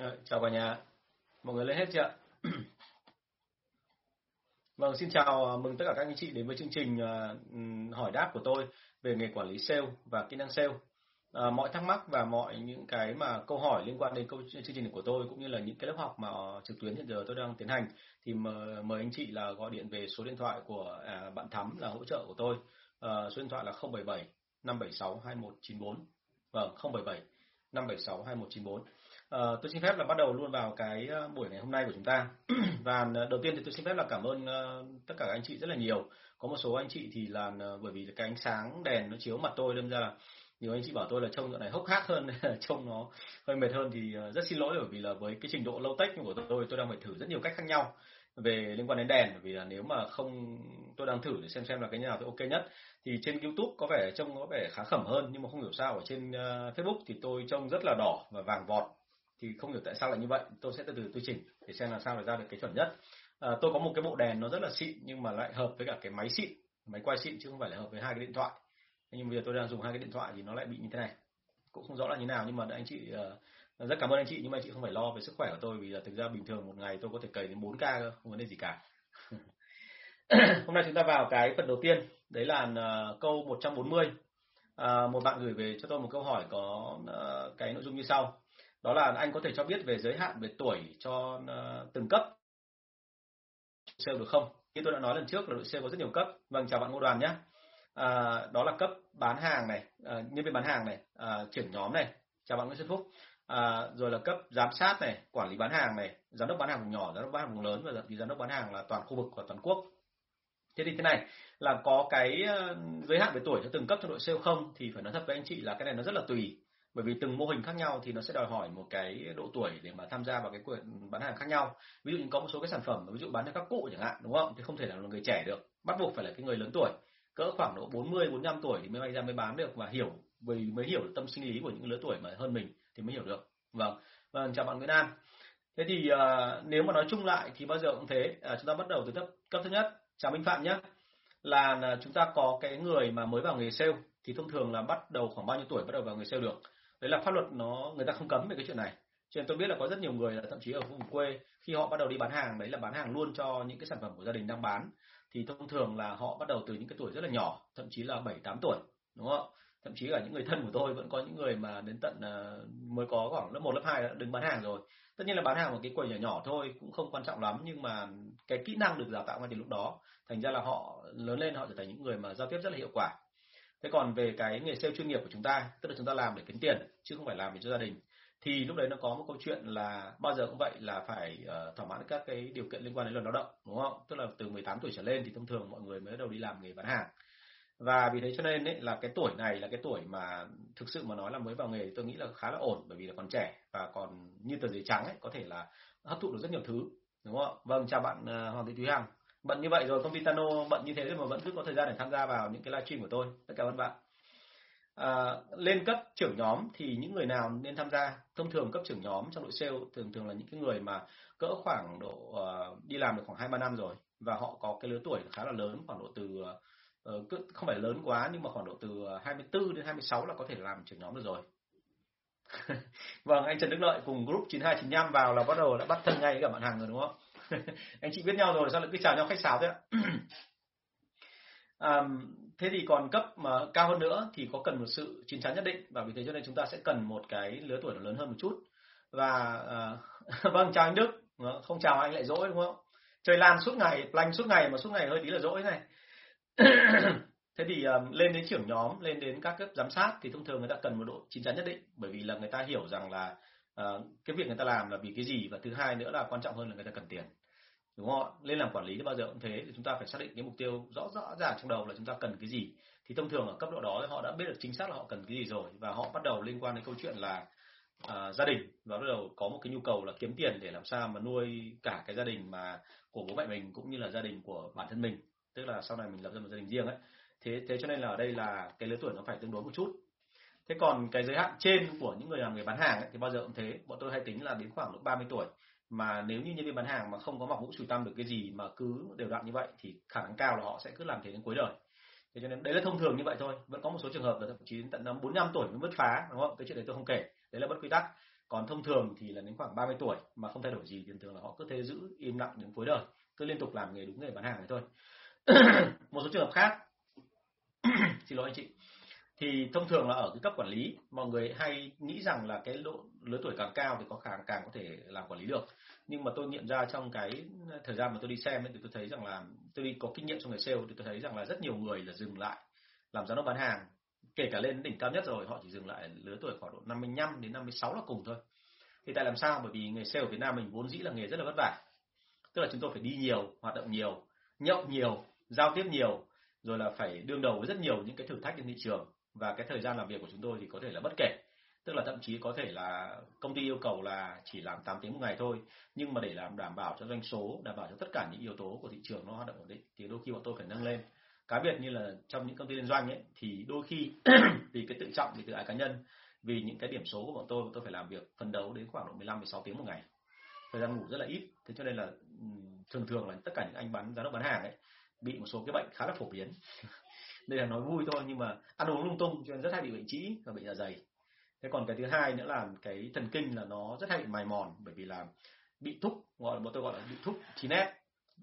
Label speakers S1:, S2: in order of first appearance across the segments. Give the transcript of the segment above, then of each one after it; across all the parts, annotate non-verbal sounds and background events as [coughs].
S1: Rồi, chào cả nhà. Mọi người lên hết chưa ạ? [clears throat] Vâng, xin chào à, mừng tất cả các anh chị đến với chương trình uh, hỏi đáp của tôi về nghề quản lý sale và kỹ năng sale. À, mọi thắc mắc và mọi những cái mà câu hỏi liên quan đến câu chương trình của tôi cũng như là những cái lớp học mà à, trực tuyến hiện giờ tôi đang tiến hành thì mời anh chị là gọi điện về số điện thoại của à, bạn Thắm là hỗ trợ của tôi. À, số điện thoại là 077 576 2194. Vâng, 077 576 2194. Ờ, tôi xin phép là bắt đầu luôn vào cái ờ, buổi ngày hôm nay của chúng ta. [clears throat] Và ờ, đầu tiên thì tôi xin phép là cảm ơn uh, tất cả các anh chị rất là nhiều. Có một số anh chị thì là uh, bởi vì cái ánh sáng đèn nó chiếu mặt tôi đâm ra là nhiều anh chị bảo tôi là trông dạo này hốc hác hơn [laughs] trông nó hơi mệt hơn. Thì rất xin lỗi bởi vì là với cái trình độ lâu tech của tôi tôi đang phải thử rất nhiều cách khác nhau về liên quan đến đèn. Bởi vì là nếu mà không tôi đang thử để xem xem là cái nào thì ok nhất. Thì trên YouTube có vẻ trông có vẻ khá khẩm hơn nhưng mà không hiểu sao ở trên uh, Facebook thì tôi trông rất là đỏ và vàng vọt thì không hiểu tại sao lại như vậy. Tôi sẽ từ từ tôi chỉnh để xem làm sao để ra được cái chuẩn nhất. À, tôi có một cái bộ đèn nó rất là xịn nhưng mà lại hợp với cả cái máy xịn máy quay xịn chứ không phải là hợp với hai cái điện thoại. Nhưng bây giờ tôi đang dùng hai cái điện thoại thì nó lại bị như thế này. Cũng không rõ là như nào nhưng mà anh chị uh, rất cảm ơn anh chị nhưng mà anh chị không phải lo về sức khỏe của tôi vì là thực ra bình thường một ngày tôi có thể cày đến 4 ca không vấn đề gì cả. [coughs] Hôm nay chúng ta vào cái phần đầu tiên đấy là uh, câu 140 uh, một bạn gửi về cho tôi một câu hỏi có uh, cái nội dung như sau đó là anh có thể cho biết về giới hạn về tuổi cho ờ, từng cấp sale được không? Như tôi đã nói lần trước là đội sale có rất nhiều cấp. Vâng, chào bạn Ngô Đoàn nhé. À, đó là cấp bán hàng này, à, nhân viên bán hàng này, à, trưởng nhóm này. Chào bạn Nguyễn Xuân Phúc. À, rồi là cấp giám sát này, quản lý bán hàng này, giám đốc bán hàng vùng nhỏ, giám đốc bán hàng vùng lớn và giám đốc bán hàng là toàn khu vực và toàn quốc. Thế thì thế này là có cái giới hạn về tuổi cho từng cấp trong đội sale không thì phải nói thật với anh chị là cái này nó rất là tùy bởi vì từng mô hình khác nhau thì nó sẽ đòi hỏi một cái độ tuổi để mà tham gia vào cái quyền bán hàng khác nhau. Ví dụ như có một số cái sản phẩm ví dụ bán cho các cụ chẳng hạn đúng không? Thì không thể là người trẻ được bắt buộc phải là cái người lớn tuổi. Cỡ khoảng độ 40 45 tuổi thì mới may ra mới bán được và hiểu vì mới hiểu tâm sinh lý của những lứa tuổi mà hơn mình thì mới hiểu được. Vâng vâng chào bạn Nguyễn An. Thế thì uh, nếu mà nói chung lại thì bao giờ cũng thế. Uh, chúng ta bắt đầu từ cấp cấp thứ nhất chào Minh Phạm nhé. Là à, chúng ta có cái người mà mới vào nghề sale thì thông thường là bắt đầu khoảng bao nhiêu tuổi bắt đầu vào nghề sale được? Đấy là pháp luật, nó, người ta không cấm về cái chuyện này. Cho nên tôi biết là có rất nhiều người là thậm chí ở vùng quê, khi họ bắt đầu đi bán hàng, đấy là bán hàng luôn cho những cái sản phẩm của gia đình đang bán, thì thông thường là họ bắt đầu từ những cái tuổi rất là nhỏ, thậm chí là bảy, tám tuổi, đúng không thậm chí là những người thân của tôi vẫn có những người mà đến tận ờ, mới có khoảng lớp một, lớp hai đã đứng bán hàng rồi. Tất nhiên là bán hàng một cái quầy nhỏ nhỏ thôi cũng không quan trọng lắm, nhưng mà cái kỹ năng được đào tạo ngay từ lúc đó, thành ra là họ lớn lên, họ trở thành những người mà giao tiếp rất là hiệu quả thế còn về cái nghề sale chuyên nghiệp của chúng ta tức là chúng ta làm để kiếm tiền chứ không phải làm để cho gia đình thì lúc đấy nó có một câu chuyện là bao giờ cũng vậy là phải uh, thỏa mãn các cái điều kiện liên quan đến luật lao động đúng không? Tức là từ 18 tuổi trở lên thì thông thường mọi người mới bắt đầu đi làm nghề bán hàng. Và vì thế cho nên ấy, là cái tuổi này là cái tuổi mà thực sự mà nói là mới vào nghề tôi nghĩ là khá là ổn bởi vì là còn trẻ và còn như tờ giấy trắng ấy có thể là hấp thụ được rất nhiều thứ đúng không vâng chào bạn uh, hoàng thị thúy hằng bận như vậy rồi công ty Tano bận như thế mà vẫn cứ có thời gian để tham gia vào những cái livestream của tôi. Tất cả các bạn. À, lên cấp trưởng nhóm thì những người nào nên tham gia? Thông thường cấp trưởng nhóm trong đội sale thường thường là những cái người mà cỡ khoảng độ uh, đi làm được khoảng hai ba năm rồi và họ có cái lứa tuổi khá là lớn khoảng độ từ uh, không phải lớn quá nhưng mà khoảng độ từ 24 đến 26 là có thể làm trưởng nhóm được rồi. [laughs] Vâng anh Trần Đức Lợi cùng group 9295 vào là bắt đầu đã bắt thân ngay với cả bạn hàng rồi đúng không? Anh chị biết nhau rồi sao lại cứ chào nhau khách sáo thế ạ? À, thế thì còn cấp mà cao hơn nữa thì có cần một sự chín chắn nhất định và vì thế cho nên chúng ta sẽ cần một cái lứa tuổi nó lớn hơn một chút. Và à, [laughs] vâng chào anh Đức. Ờ, không chào anh lại dỗi đúng không? Trời lan suốt ngày lanh suốt ngày mà suốt ngày hơi tí là dỗi này. [clears throat] Thế thì um, lên đến trưởng nhóm lên đến các cấp giám sát thì thông thường người ta cần một độ chín chắn nhất định. Bởi vì là người ta hiểu rằng là uh, cái việc người ta làm là vì cái gì và thứ hai nữa là quan trọng hơn là người ta cần tiền đúng không lên làm quản lý thì bao giờ cũng thế. Thì chúng ta phải xác định cái mục tiêu rõ rõ ràng trong đầu là chúng ta cần cái gì. Thì thông thường ở cấp độ đó họ đã biết được chính xác là họ cần cái gì rồi. Và họ bắt đầu liên quan đến câu chuyện là à, gia đình. Và bắt đầu có một cái nhu cầu là kiếm tiền để làm sao mà nuôi cả cái gia đình mà của bố mẹ mình cũng như là gia đình của bản thân mình. Tức là sau này mình lập ra một gia đình riêng ấy. Thế thế cho nên là ở đây là cái lứa tuổi nó phải tương đối một chút. Thế còn cái giới hạn trên của những người làm nghề bán hàng ấy, thì bao giờ cũng thế. Bọn tôi hay tính là đến khoảng lúc 30 tuổi mà nếu như nhân viên bán hàng mà không có mọc mũ trụ tâm được cái gì mà cứ đều đặn như vậy thì khả năng cao là họ sẽ cứ làm thế đến cuối đời. Thế cho nên đấy là thông thường như vậy thôi. Vẫn có một số trường hợp là thậm chí tận năm bốn năm tuổi mới bứt phá, đúng không? Cái chuyện đấy tôi không kể. Đấy là bất quy tắc. Còn thông thường thì là đến khoảng 30 tuổi mà không thay đổi gì thì thường là họ cứ thế giữ im lặng đến cuối đời. Cứ liên tục làm nghề đúng nghề bán hàng này thôi. [clears throat] Một số trường hợp khác. [clears throat] Xin lỗi anh chị thì thông thường là ở cái cấp quản lý mọi người hay nghĩ rằng là cái độ lứa tuổi càng cao thì có khả càng có thể làm quản lý được. Nhưng mà tôi nghiệm ra trong cái thời gian mà tôi đi xem ấy, thì tôi thấy rằng là tôi đi có kinh nghiệm trong nghề sale thì tôi thấy rằng là rất nhiều người là dừng lại làm giám đốc bán hàng. Kể cả lên đỉnh cao nhất rồi họ chỉ dừng lại lứa tuổi khoảng độ 55 đến 56 là cùng thôi. Thì tại làm sao? Bởi vì nghề sale ở Việt Nam mình vốn dĩ là nghề rất là vất vả. Tức là chúng tôi phải đi nhiều hoạt động nhiều nhậu nhiều giao tiếp nhiều rồi là phải đương đầu với rất nhiều những cái thử thách trên thị trường và cái thời gian làm việc của chúng tôi thì có thể là bất kể. Tức là thậm chí có thể là công ty yêu cầu là chỉ làm 8 tiếng một ngày thôi. Nhưng mà để làm đảm bảo cho doanh số, đảm bảo cho tất cả những yếu tố của thị trường nó hoạt động ổn định, thì đôi khi bọn tôi phải nâng lên. Cá biệt như là trong những công ty liên doanh ấy, thì đôi khi [clears throat] vì cái tự trọng, vì tự ái cá nhân, vì những cái điểm số của bọn tôi bọn tôi phải làm việc phấn đấu đến khoảng độ 15 16 tiếng một ngày. Thời gian ngủ rất là ít, thế cho nên là thường thường là tất cả những anh bán, giám đốc bán hàng ấy, bị một số cái bệnh khá là phổ biến đây là nói vui thôi, nhưng mà ăn uống lung tung cho nên rất hay bị bệnh trĩ và bệnh dạ dày. Thế còn cái thứ hai nữa là cái thần kinh là nó rất hay bị mài mòn, bởi vì là bị thúc, gọi là, bọn tôi gọi là bị thúc chín nét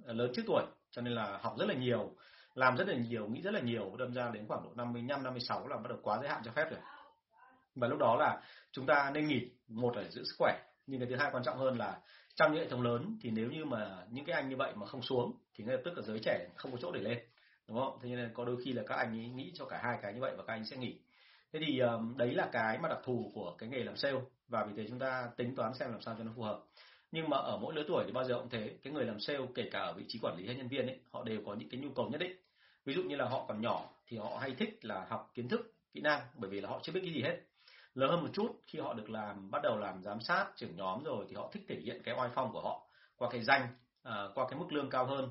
S1: ờ, lớn trước tuổi, cho nên là học rất là nhiều, làm rất là nhiều, nghĩ rất là nhiều, đâm ra đến khoảng độ 55 56 là bắt đầu quá giới hạn cho phép rồi. Và lúc đó là chúng ta nên nghỉ một là để giữ sức khỏe, nhưng cái thứ hai quan trọng hơn là trong những hệ thống lớn thì nếu như mà những cái anh như vậy mà không xuống thì ngay lập tức là giới trẻ không có chỗ để lên đúng không? Thế nên có đôi khi là các anh ấy nghĩ cho cả hai cái như vậy và các anh sẽ nghỉ. Thế thì đấy là cái mà đặc thù của cái nghề làm sale. Và vì thế chúng ta tính toán xem làm sao cho nó phù hợp. Nhưng mà ở mỗi lứa tuổi thì bao giờ cũng thế. Cái người làm sale kể cả ở vị trí quản lý hay nhân viên ấy họ đều có những cái nhu cầu nhất định. Ví dụ như là họ còn nhỏ thì họ hay thích là học kiến thức kỹ năng bởi vì là họ chưa biết cái gì hết. Lớn hơn một chút khi họ được làm bắt đầu làm giám sát trưởng nhóm rồi thì họ thích thể hiện cái oai phong của họ qua cái danh à, qua cái mức lương cao hơn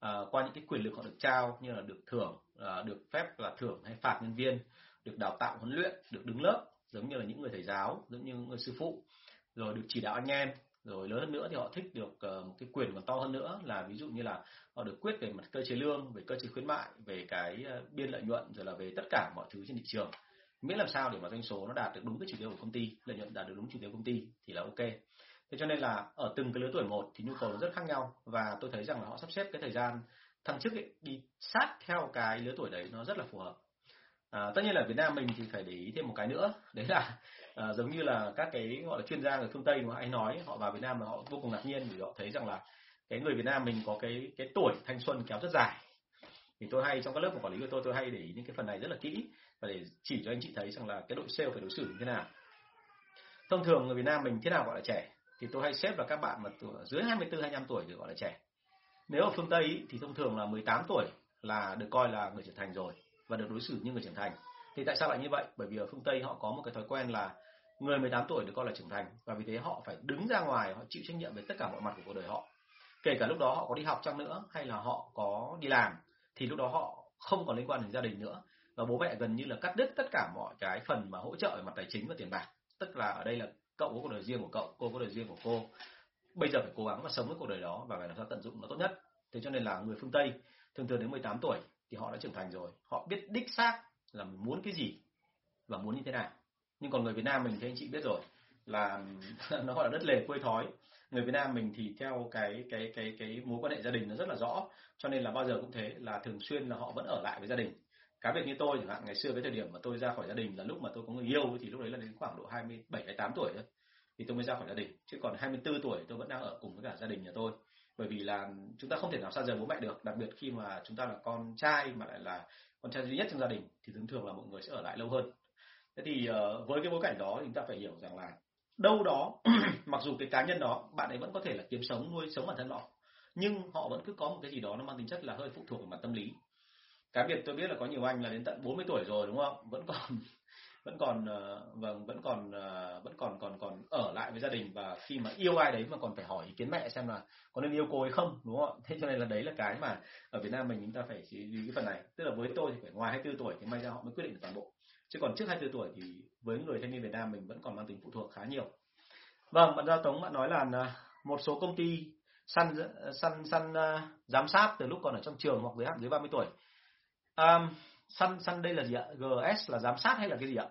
S1: à, qua những cái quyền lực họ được trao như là được thưởng à, được phép là thưởng hay phạt nhân viên được đào tạo huấn luyện được đứng lớp giống như là những người thầy giáo giống như những người sư phụ. Rồi được chỉ đạo anh em rồi lớn hơn nữa thì họ thích được ờ, một cái quyền còn to hơn nữa là ví dụ như là họ được quyết về mặt cơ chế lương về cơ chế khuyến mại về cái biên lợi nhuận rồi là về tất cả mọi thứ trên thị trường. Miễn làm sao để mà doanh số nó đạt được đúng cái chỉ tiêu của công ty lợi nhuận đạt được đúng chỉ tiêu của công ty thì là ok thế cho nên là ở từng cái lứa tuổi một thì nhu cầu nó rất khác nhau và tôi thấy rằng là họ sắp xếp cái thời gian thăng chức ấy, đi sát theo cái lứa tuổi đấy nó rất là phù hợp. À, tất nhiên là Việt Nam mình thì phải để ý thêm một cái nữa đấy là à, giống như là các cái gọi là chuyên gia người phương Tây mà anh nói họ vào Việt Nam là họ vô cùng ngạc nhiên vì họ thấy rằng là cái người Việt Nam mình có cái cái tuổi thanh xuân kéo rất dài. Thì tôi hay trong các lớp của quản lý của tôi tôi hay để ý những cái phần này rất là kỹ và để chỉ cho anh chị thấy rằng là cái đội sale phải đối xử như thế nào. Thông thường người Việt Nam mình thế nào gọi là trẻ? Thì tôi hay xếp vào các bạn mà tuổi, dưới 24 25 tuổi được gọi là trẻ. Nếu ở phương Tây thì thông thường là 18 tuổi là được coi là người trưởng thành rồi và được đối xử như người trưởng thành. Thì tại sao lại như vậy? Bởi vì ở phương Tây họ có một cái thói quen là người 18 tuổi được coi là trưởng thành và vì thế họ phải đứng ra ngoài, họ chịu trách nhiệm về tất cả mọi mặt của cuộc đời họ. Kể cả lúc đó họ có đi học chăng nữa hay là họ có đi làm, thì lúc đó họ không còn liên quan đến gia đình nữa. Và bố mẹ gần như là cắt đứt tất cả mọi cái phần mà hỗ trợ về mặt tài chính và tiền bạc. Tức là ở đây là cậu có cuộc đời riêng của cậu, cô có đời riêng của cô. Bây giờ phải cố gắng và sống với cuộc đời đó và phải làm sao tận dụng nó tốt nhất. Thế cho nên là người phương tây, thường thường đến 18 tuổi thì họ đã trưởng thành rồi. Họ biết đích xác là muốn cái gì và muốn như thế nào. Nhưng còn người Việt Nam mình thì anh chị biết rồi, là [laughs] nó gọi là đất lề quê thói. Người Việt Nam mình thì theo cái cái cái cái mối quan hệ gia đình nó rất là rõ, cho nên là bao giờ cũng thế là thường xuyên là họ vẫn ở lại với gia đình cá biệt như tôi chẳng hạn ngày xưa với thời điểm mà tôi ra khỏi gia đình là lúc mà tôi có người yêu thì lúc đấy là đến khoảng độ 27 28 tuổi thôi. Thì tôi mới ra khỏi gia đình. Chứ còn 24 tuổi tôi vẫn đang ở cùng với cả gia đình nhà tôi. Bởi vì là chúng ta không thể nào xa rời bố mẹ được đặc biệt khi mà chúng ta là con trai mà lại là con trai duy nhất trong gia đình thì thường thường là mọi người sẽ ở lại lâu hơn. Thế thì uh, với cái bối cảnh đó thì chúng ta phải hiểu rằng là đâu đó [clears throat] mặc dù cái cá nhân đó bạn ấy vẫn có thể là kiếm sống nuôi sống bản thân họ nhưng họ vẫn cứ có một cái gì đó nó mang tính chất là hơi phụ thuộc vào mặt tâm lý cá biệt tôi biết là có nhiều anh là đến tận 40 tuổi rồi đúng không? Vẫn còn [laughs] vẫn còn uh, vâng vẫn còn uh, vẫn còn còn còn ở lại với gia đình. Và khi mà yêu ai đấy mà còn phải hỏi ý kiến mẹ xem là có nên yêu cô hay không đúng không? Thế cho nên là đấy là cái mà ở Việt Nam mình chúng ta phải chú ý cái phần này. Tức là với tôi thì phải ngoài 24 tuổi thì may ra họ mới quyết định được toàn bộ. Chứ còn trước 24 tuổi thì với người thanh niên Việt Nam mình vẫn còn mang tính phụ thuộc khá nhiều. Vâng bạn giao tống bạn nói là ờ, một số công ty săn săn săn uh, giám sát từ lúc còn ở trong trường hoặc dưới hạn dưới 30 tuổi um, săn săn đây là gì ạ? Gs là giám sát hay là cái gì ạ?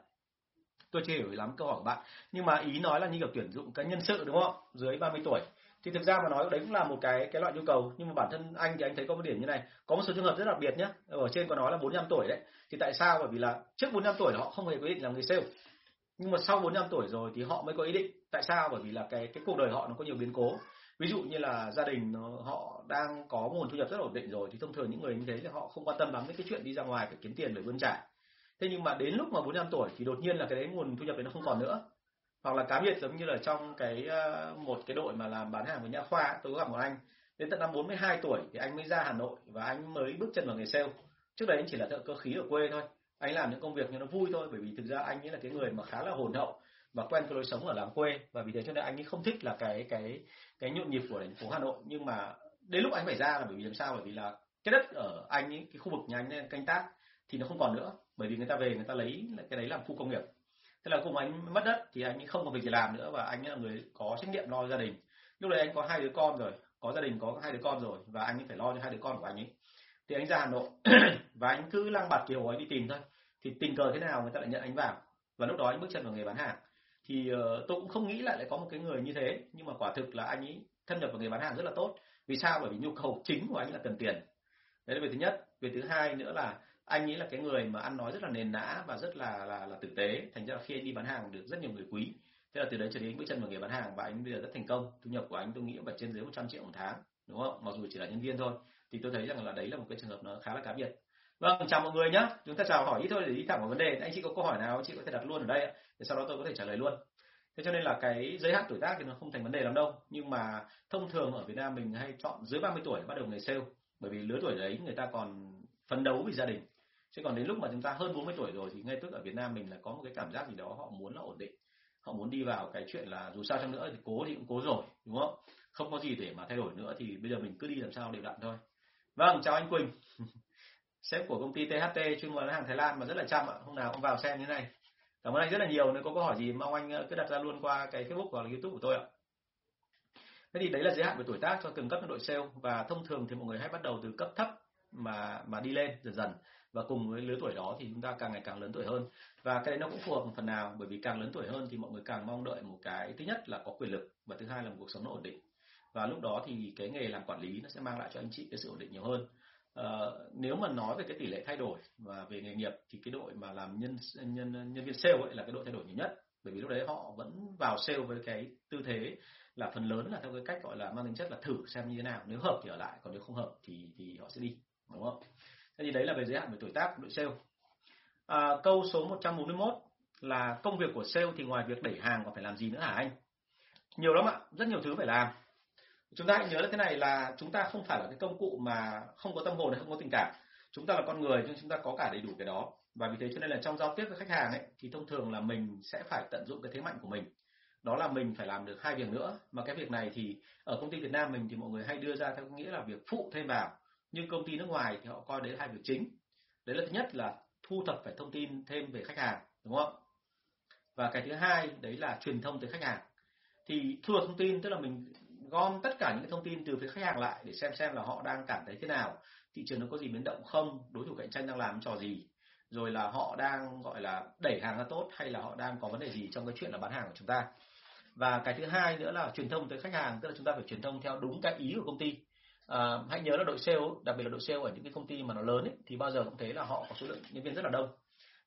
S1: Tôi chưa hiểu lắm câu hỏi của bạn. Nhưng mà ý nói là như kiểu tuyển dụng cái nhân sự đúng không? Dưới 30 tuổi. Thì thực ra mà nói đấy cũng là một cái cái loại nhu cầu. Nhưng mà bản thân anh thì anh thấy có một điểm như này. Có một số trường hợp rất đặc biệt nhé ở trên có nói là 45 tuổi đấy. Thì tại sao? Bởi vì là trước 45 tuổi họ không hề có ý định làm người sale. Nhưng mà sau 45 tuổi rồi thì họ mới có ý định. Tại sao? Bởi vì là cái cái cuộc đời họ nó có nhiều biến cố ví dụ như là gia đình họ đang có nguồn thu nhập rất ổn định rồi, thì thông thường những người như thế thì họ không quan tâm lắm đến cái chuyện đi ra ngoài phải kiếm tiền để bươn trải. Thế nhưng mà đến lúc mà 45 tuổi thì đột nhiên là cái đấy nguồn thu nhập đấy nó không còn nữa. Hoặc là cá biệt giống như là trong cái ờ, một cái đội mà làm bán hàng với nhà khoa, tôi có gặp một anh, đến tận năm 42 tuổi thì anh mới ra Hà Nội và anh mới bước chân vào nghề sale. Trước đấy anh chỉ là thợ cơ khí ở quê thôi, anh làm những công việc như nó vui thôi, bởi vì thực ra anh ấy là cái người mà khá là hồn hậu và quen cái lối sống ở làng quê. Và vì thế cho nên anh ấy không thích là cái cái cái nhộn nhịp của thành phố Hà Nội. Nhưng mà đến lúc anh phải ra là bởi vì làm sao? Bởi vì là cái đất ở anh ấy, cái khu vực nhà anh canh tác thì nó không còn nữa. Bởi vì người ta về, người ta lấy cái đấy làm khu công nghiệp. Thế là cùng anh mất đất thì anh ấy không có việc gì làm nữa và anh ấy là người có trách nhiệm lo gia đình. Lúc đấy anh có hai đứa con rồi, có gia đình có hai đứa con rồi và anh ấy phải lo cho hai đứa con của anh ấy. Thì anh ra Hà Nội [clears throat] và anh cứ lang bạt kiểu ấy đi tìm thôi. Thì tình cờ thế nào người ta lại nhận anh vào. Và lúc đó anh bước chân vào nghề bán hàng thì uh, tôi cũng không nghĩ lại lại có một cái người như thế. Nhưng mà quả thực là anh ấy thâm nhập vào nghề bán hàng rất là tốt. Vì sao? Bởi vì nhu cầu chính của anh là cần tiền. Đấy là việc thứ nhất. Việc thứ hai nữa là anh ấy là cái người mà ăn nói rất là nền nã và rất là là là tử tế. Thành ra là khi anh đi bán hàng được rất nhiều người quý. Thế là từ đấy trở đến bước chân vào nghề bán hàng và anh bây giờ rất thành công. Thu nhập của anh tôi nghĩ phải trên dưới 100 triệu một tháng đúng không? Mặc dù chỉ là nhân viên thôi. Thì tôi thấy rằng là đấy là một cái trường hợp nó khá là cá biệt vâng chào mọi người nhé chúng ta chào hỏi ít thôi để đi thẳng vào vấn đề. Anh chị có câu hỏi nào chị có thể đặt luôn ở đây để sau đó tôi có thể trả lời luôn. Thế cho nên là cái giới hạn tuổi tác thì nó không thành vấn đề lắm đâu. Nhưng mà thông thường ở Việt Nam mình hay chọn dưới 30 tuổi bắt đầu nghề sale. Bởi vì lứa tuổi đấy người ta còn phấn đấu vì gia đình. Chứ còn đến lúc mà chúng ta hơn 40 tuổi rồi thì ngay tức ở Việt Nam mình là có một cái cảm giác gì đó họ muốn là ổn định. Họ muốn đi vào cái chuyện là dù sao chăng nữa thì cố thì cũng cố rồi, đúng không? Không có gì để mà thay đổi nữa thì bây giờ mình cứ đi làm sao đều đặn thôi. Vâng chào anh Quỳnh. [laughs] sếp của công ty THT chuyên bán hàng Thái Lan mà rất là chăm ạ. Hôm nào cũng vào xem như này. Cảm ơn anh rất là nhiều. Nếu có câu hỏi gì mong anh ờ, cứ đặt ra luôn qua cái Facebook hoặc là YouTube của tôi ạ. Thế thì đấy là giới hạn về tuổi tác cho từng cấp đội sale. Và thông thường thì mọi người hay bắt đầu từ cấp thấp mà mà đi lên dần dần. Và cùng với lứa tuổi đó thì chúng ta càng ngày càng lớn tuổi hơn. Và cái đấy nó cũng phù hợp một phần nào, bởi vì càng lớn tuổi hơn thì mọi người càng mong đợi một cái thứ nhất là có quyền lực và thứ hai là một cuộc sống nó ổn định. Và lúc đó thì cái nghề làm quản lý nó sẽ mang lại cho anh chị cái sự ổn định nhiều hơn. Uh, nếu mà nói về cái tỷ lệ thay đổi và về nghề nghiệp thì cái đội mà làm nhân nhân nhân viên sale ấy là cái đội thay đổi nhiều nhất. Bởi vì lúc đấy họ vẫn vào sale với cái tư thế là phần lớn là theo cái cách gọi là mang tính chất là thử xem như thế nào. Nếu hợp thì ở lại còn nếu không hợp thì thì họ sẽ đi đúng không? Thế thì đấy là về giới hạn về tuổi tác của đội sale. À, câu số 141 là công việc của sale thì ngoài việc đẩy hàng còn phải làm gì nữa hả anh? Nhiều lắm ạ rất nhiều thứ phải làm chúng ta hãy nhớ là thế này là chúng ta không phải là cái công cụ mà không có tâm hồn hay không có tình cảm. Chúng ta là con người nhưng chúng ta có cả đầy đủ cái đó. Và vì thế cho nên là trong giao tiếp với khách hàng ấy, thì thông thường là mình sẽ phải tận dụng cái thế mạnh của mình. Đó là mình phải làm được hai việc nữa. Mà cái việc này thì ở công ty Việt Nam mình thì mọi người hay đưa ra theo nghĩa là việc phụ thêm vào. Nhưng công ty nước ngoài thì họ coi đấy là hai việc chính. Đấy là thứ nhất là thu thập phải thông tin thêm về khách hàng, đúng không? Và cái thứ hai đấy là truyền thông tới khách hàng. Thì thu thập thông tin, tức là mình gom tất cả những thông tin từ phía khách hàng lại để xem xem là họ đang cảm thấy thế nào thị trường nó có gì biến động không đối thủ cạnh tranh đang làm trò gì rồi là họ đang gọi là đẩy hàng ra tốt hay là họ đang có vấn đề gì trong cái chuyện là bán hàng của chúng ta. Và cái thứ hai nữa là truyền thông tới khách hàng tức là chúng ta phải truyền thông theo đúng cái ý của công ty. À, hãy nhớ là đội sale đặc biệt là đội sale ở những cái công ty mà nó lớn ấy, thì bao giờ cũng thấy là họ có số lượng nhân viên rất là đông.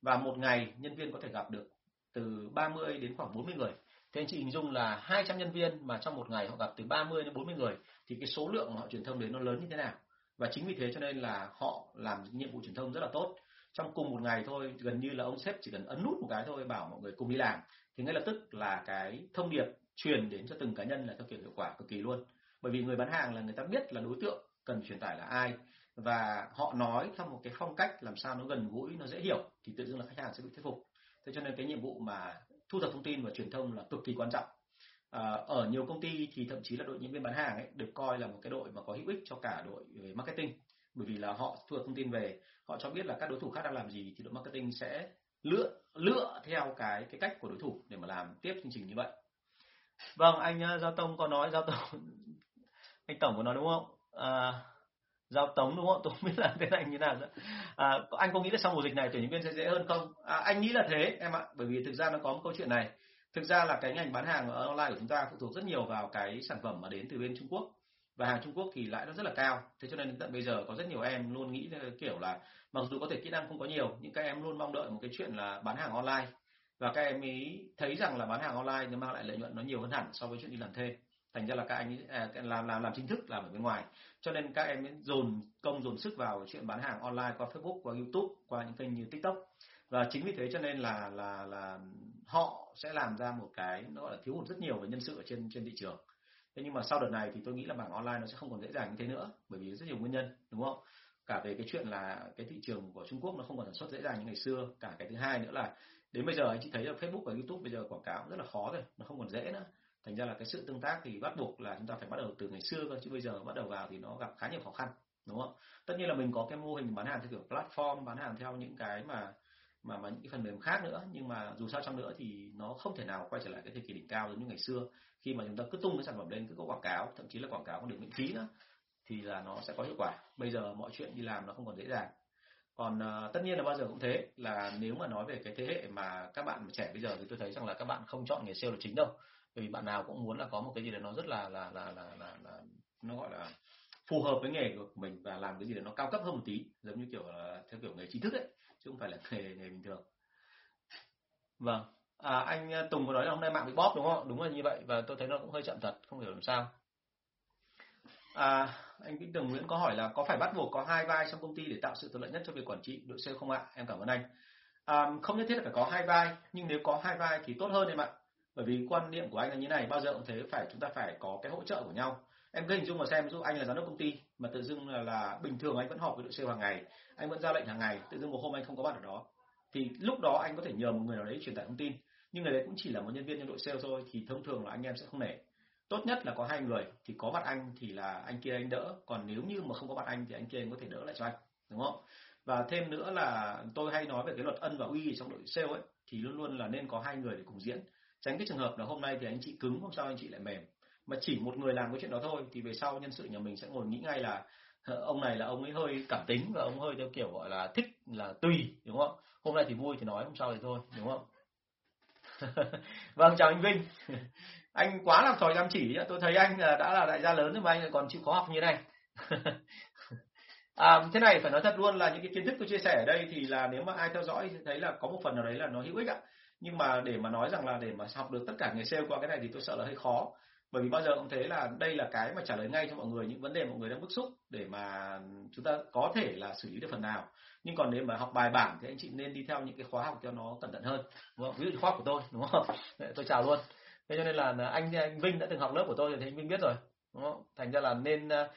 S1: Và một ngày nhân viên có thể gặp được từ 30 đến khoảng 40 người thế anh chị hình dung là 200 nhân viên mà trong một ngày họ gặp từ 30 đến 40 người thì cái số lượng mà họ truyền thông đến nó lớn như thế nào? Và chính vì thế cho nên là họ làm nhiệm vụ truyền thông rất là tốt. Trong cùng một ngày thôi, gần như là ông sếp chỉ cần ấn nút một cái thôi, bảo mọi người cùng đi làm. Thì ngay lập tức là cái thông điệp truyền đến cho từng cá nhân là theo kiểu hiệu quả cực kỳ luôn. Bởi vì người bán hàng là người ta biết là đối tượng cần truyền tải là ai. Và họ nói theo một cái phong cách làm sao nó gần gũi, nó dễ hiểu, thì tự dưng là khách hàng sẽ bị thuyết phục. Thế cho nên cái nhiệm vụ mà thu thập thông tin và truyền thông là cực kỳ quan trọng. À, ở nhiều công ty thì thậm chí là đội nhân viên bán hàng ấy được coi là một cái đội mà có hữu ích cho cả đội về marketing. Bởi vì là họ thu thập thông tin về họ cho biết là các đối thủ khác đang làm gì thì đội marketing sẽ lựa lựa theo cái cái cách của đối thủ để mà làm tiếp chương trình như vậy. Vâng anh ờ, giao Tông có nói giao Tông, [laughs] anh tổng có nói đúng không? À, giao tống đúng không [laughs] tôi không biết là tên anh như nào nữa. À, anh có nghĩ là sau mùa dịch này tuyển nhân viên sẽ dễ hơn không? À, anh nghĩ là thế em ạ. Bởi vì thực ra nó có một câu chuyện này. Thực ra là cái ngành bán hàng ở online của chúng ta phụ thuộc rất nhiều vào cái sản phẩm mà đến từ bên Trung Quốc. Và hàng Trung Quốc thì lãi nó rất là cao. Thế cho nên đến tận bây giờ có rất nhiều em luôn nghĩ kiểu là mặc dù có thể kỹ năng không có nhiều nhưng các em luôn mong đợi một cái chuyện là bán hàng online. Và các em ý thấy rằng là bán hàng online nó mang lại lợi nhuận nó nhiều hơn hẳn so với chuyện đi làm thuê thành ra là các anh ấy, à, làm làm làm chính thức làm ở bên ngoài. Cho nên các em ấy dồn công dồn sức vào chuyện bán hàng online qua Facebook qua YouTube qua những kênh như TikTok. Và chính vì thế cho nên là là là họ sẽ làm ra một cái nó gọi là thiếu hụt rất nhiều về nhân sự ở trên trên thị trường. Thế nhưng mà sau đợt này thì tôi nghĩ là bảng online nó sẽ không còn dễ dàng như thế nữa bởi vì rất nhiều nguyên nhân đúng không? Cả về cái chuyện là cái thị trường của Trung Quốc nó không còn sản xuất dễ dàng như ngày xưa. Cả cái thứ hai nữa là đến bây giờ anh chị thấy là Facebook và YouTube bây giờ quảng cáo rất là khó rồi nó không còn dễ nữa thành ra là cái sự tương tác thì bắt buộc là chúng ta phải bắt đầu từ ngày xưa cơ chứ bây giờ bắt đầu vào thì nó gặp khá nhiều khó khăn đúng không? Tất nhiên là mình có cái mô hình bán hàng theo kiểu platform bán hàng theo những cái mà mà mà những cái phần mềm khác nữa nhưng mà dù sao trong nữa thì nó không thể nào quay trở lại cái thời kỳ đỉnh cao giống như ngày xưa. Khi mà chúng ta cứ tung cái sản phẩm lên cứ có quảng cáo thậm chí là quảng cáo còn được miễn phí nữa thì là nó sẽ có hiệu quả. Bây giờ mọi chuyện đi làm nó không còn dễ dàng. Còn uh, tất nhiên là bao giờ cũng thế là nếu mà nói về cái thế hệ mà các bạn trẻ bây giờ thì tôi thấy rằng là các bạn không chọn nghề sale là chính đâu bởi vì bạn nào cũng muốn là có một cái gì đó nó rất là là là là, là, là nó gọi là phù hợp với nghề của mình và làm cái gì đó nó cao cấp hơn một tí giống như kiểu là theo kiểu nghề trí thức ấy chứ không phải là [laughs] nghề nghề bình thường. Vâng. À, anh à, Tùng có nói là hôm nay mạng bị bóp đúng không? Đúng là như vậy và tôi thấy nó cũng hơi chậm thật không hiểu làm sao. À, anh Vĩnh Tường Nguyễn có hỏi là có phải bắt buộc có hai vai trong công ty để tạo sự thuận lợi nhất cho việc quản trị đội sale không ạ? Em cảm ơn anh. À, không nhất thiết là phải có hai vai nhưng nếu có hai vai thì tốt hơn em ạ bởi vì quan niệm của anh là như này bao giờ cũng thế phải chúng ta phải có cái hỗ trợ của nhau. Em cứ hình dung mà xem giúp anh là giám đốc công ty mà tự dưng là, là bình thường anh vẫn họp với đội sale hàng ngày anh vẫn ra lệnh hàng ngày tự dưng một hôm anh không có mặt ở đó thì lúc đó anh có thể nhờ một người nào đấy truyền tải thông tin. Nhưng người đấy cũng chỉ là một nhân viên trong đội sale thôi thì thông thường là anh em sẽ không nể. Tốt nhất là có hai người thì có mặt anh thì là anh kia anh đỡ còn nếu như mà không có mặt anh thì anh kia anh có thể đỡ lại cho anh đúng không? Và thêm nữa là tôi hay nói về cái luật ân và uy trong đội sale ấy thì luôn luôn là nên có hai người để cùng diễn tránh cái trường hợp là hôm nay thì anh chị cứng hôm sau anh chị lại mềm. Mà chỉ một người làm cái chuyện đó thôi thì về sau nhân sự nhà mình sẽ ngồi nghĩ ngay là ông này là ông ấy hơi cảm tính và ông hơi theo kiểu gọi là thích là tùy đúng không? Hôm nay thì vui thì nói hôm sau thì thôi đúng không? [laughs] Vâng chào anh Vinh. [laughs] Anh quá làm trò chăm chỉ tôi thấy anh đã là đại gia lớn rồi mà anh còn chịu khó học như này. [laughs] À, thế này phải nói thật luôn là những cái kiến thức tôi chia sẻ ở đây thì là nếu mà ai theo dõi thì thấy là có một phần nào đấy là nó hữu ích ạ nhưng mà để mà nói rằng là để mà học được tất cả nghề sale qua cái này thì tôi sợ là hơi khó. Bởi vì bao giờ cũng thế là đây là cái mà trả lời ngay cho mọi người những vấn đề mọi người đang bức xúc để mà chúng ta có thể là xử lý được phần nào. Nhưng còn nếu mà học bài bản thì anh chị nên đi theo những cái khóa học cho nó cẩn thận hơn. Đúng không? ví dụ khóa của tôi, đúng không? [laughs] Tôi chào luôn. Thế cho nên là anh anh Vinh đã từng học lớp của tôi thì anh Vinh biết rồi, đúng không? Thành ra là nên ờ,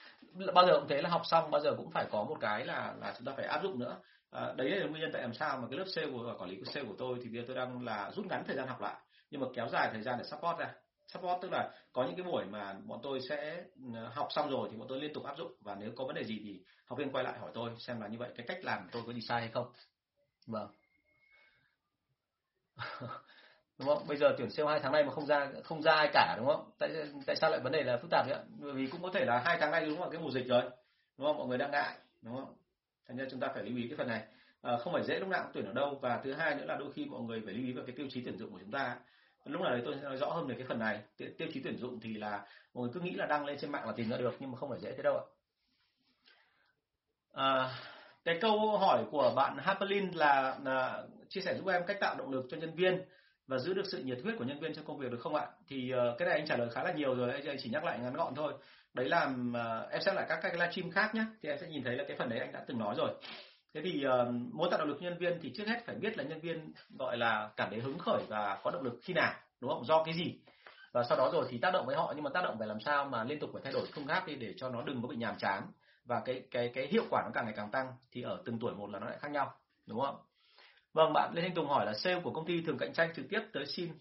S1: bao giờ cũng thế là học xong, bao giờ cũng phải có một cái là là chúng ta phải áp dụng nữa à, đấy là nguyên nhân tại làm sao mà cái lớp sale của quản lý của sale của tôi thì bây giờ tôi đang là rút ngắn thời gian học lại nhưng mà kéo dài thời gian để support ra. Support tức là có những cái buổi mà bọn tôi sẽ ừ, học xong rồi thì bọn tôi liên tục áp dụng và nếu có vấn đề gì thì học viên quay lại hỏi tôi xem là như vậy cái cách làm của tôi có gì sai hay không. Vâng. [laughs] Đúng không? Bây giờ tuyển sale hai tháng này mà không ra không ra ai cả đúng không? Tại tại sao lại vấn đề là phức tạp vậy bởi vì cũng có thể là hai tháng nay đúng không cái mùa dịch rồi đúng không? Mọi người đang ngại đúng không? Thành ra chúng ta phải lưu ý cái phần này. À, không phải dễ lúc nào cũng tuyển ở đâu. Và thứ hai nữa là đôi khi mọi người phải lưu ý vào cái tiêu chí tuyển dụng của chúng ta. Lúc nào đấy tôi sẽ nói rõ hơn về cái phần này. Tiêu chí tuyển dụng thì là mọi người cứ nghĩ là đăng lên trên mạng là tìm ra được nhưng mà không phải dễ thế đâu ạ. À, cái câu hỏi của bạn Hapelin là, là chia sẻ giúp em cách tạo động lực cho nhân viên và giữ được sự nhiệt huyết của nhân viên trong công việc được không ạ? Thì uh, cái này anh trả lời khá là nhiều rồi, anh chỉ nhắc lại ngắn gọn thôi. Đấy là uh, em xem lại các cái livestream khác nhé, thì em sẽ nhìn thấy là cái phần đấy anh đã từng nói rồi. Thế thì uh, muốn tạo động lực nhân viên thì trước hết phải biết là nhân viên gọi là cảm thấy hứng khởi và có động lực khi nào, đúng không? Do cái gì? Và sau đó rồi thì tác động với họ nhưng mà tác động phải làm sao mà liên tục phải thay đổi phương pháp đi để cho nó đừng có bị nhàm chán và cái cái cái hiệu quả nó càng ngày càng tăng thì ở từng tuổi một là nó lại khác nhau, đúng không? Vâng, bạn Lê Thanh Tùng hỏi là sale của công ty thường cạnh tranh trực tiếp tới xin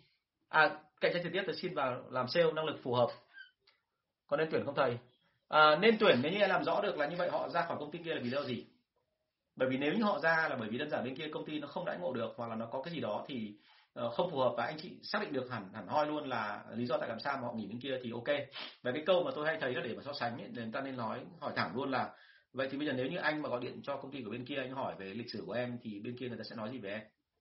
S1: à cạnh tranh trực tiếp tới xin vào làm sale năng lực phù hợp. Có nên tuyển không thầy? À, nên tuyển nếu như làm rõ được là như vậy họ ra khỏi công ty kia là vì đâu gì? Bởi vì nếu như họ ra là bởi vì đơn giản bên kia công ty nó không đãi ngộ được hoặc là nó có cái gì đó thì ờ, không phù hợp và anh chị xác định được hẳn hẳn hoi luôn là lý do tại làm sao mà họ nghỉ bên kia thì ok. Và cái câu mà tôi hay thấy là để mà so sánh ấy, người ta nên nói hỏi thẳng luôn là vậy thì bây giờ nếu như anh mà gọi điện cho công ty của bên kia, anh hỏi về lịch sử của em, thì bên kia người ta sẽ nói gì về em?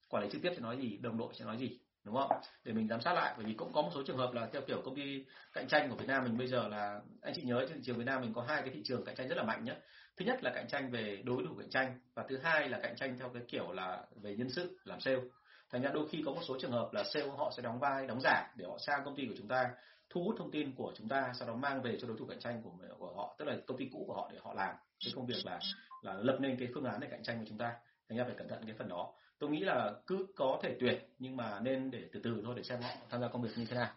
S1: Quản lý trực tiếp sẽ nói gì? Đồng đội sẽ nói gì? Đúng không? Để mình giám sát lại, bởi vì cũng có một số trường hợp là theo kiểu công ty cạnh tranh của Việt Nam mình bây giờ là, anh chị nhớ trên thị trường Việt Nam mình có hai cái thị trường cạnh tranh rất là mạnh nhé thứ nhất là cạnh tranh về đối thủ cạnh tranh và thứ hai là cạnh tranh theo cái kiểu là về nhân sự, làm sale. Thành ra đôi khi có một số trường hợp là sale họ sẽ đóng vai, đóng giả để họ sang công ty của chúng ta thu hút thông tin của chúng ta, sau đó mang về cho đối thủ cạnh tranh của của họ, tức là công ty cũ của họ để họ làm. Cái công việc là là lập nên cái phương án để cạnh tranh với chúng ta. Thành ra phải cẩn thận cái phần đó. Tôi nghĩ là cứ có thể tuyển, nhưng mà nên để từ từ thôi để xem họ tham gia công việc như thế nào.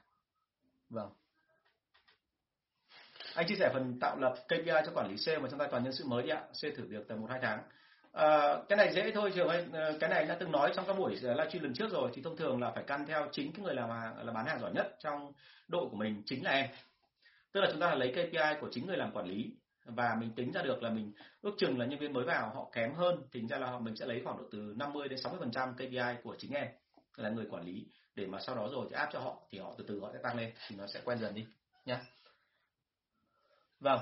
S1: Vâng. Anh chia sẻ phần tạo lập KPI cho quản lý C mà trong giai toàn nhân sự mới đi ạ. C thử việc tầm một hai tháng à, cái này dễ thôi trường ơi. Ờ, cái này đã từng nói trong các buổi livestream lần trước rồi thì thông thường là phải căn theo chính cái người làm hàng là bán hàng giỏi nhất trong đội của mình chính là em. Tức là chúng ta là lấy KPI của chính người làm quản lý và mình tính ra được là mình ước chừng là nhân viên mới vào họ kém hơn tính ra là mình sẽ lấy khoảng độ từ 50 đến 60 phần trăm KPI của chính em là người quản lý để mà sau đó rồi thì áp cho họ thì họ từ từ họ sẽ tăng lên thì nó sẽ quen dần đi nhá. Vâng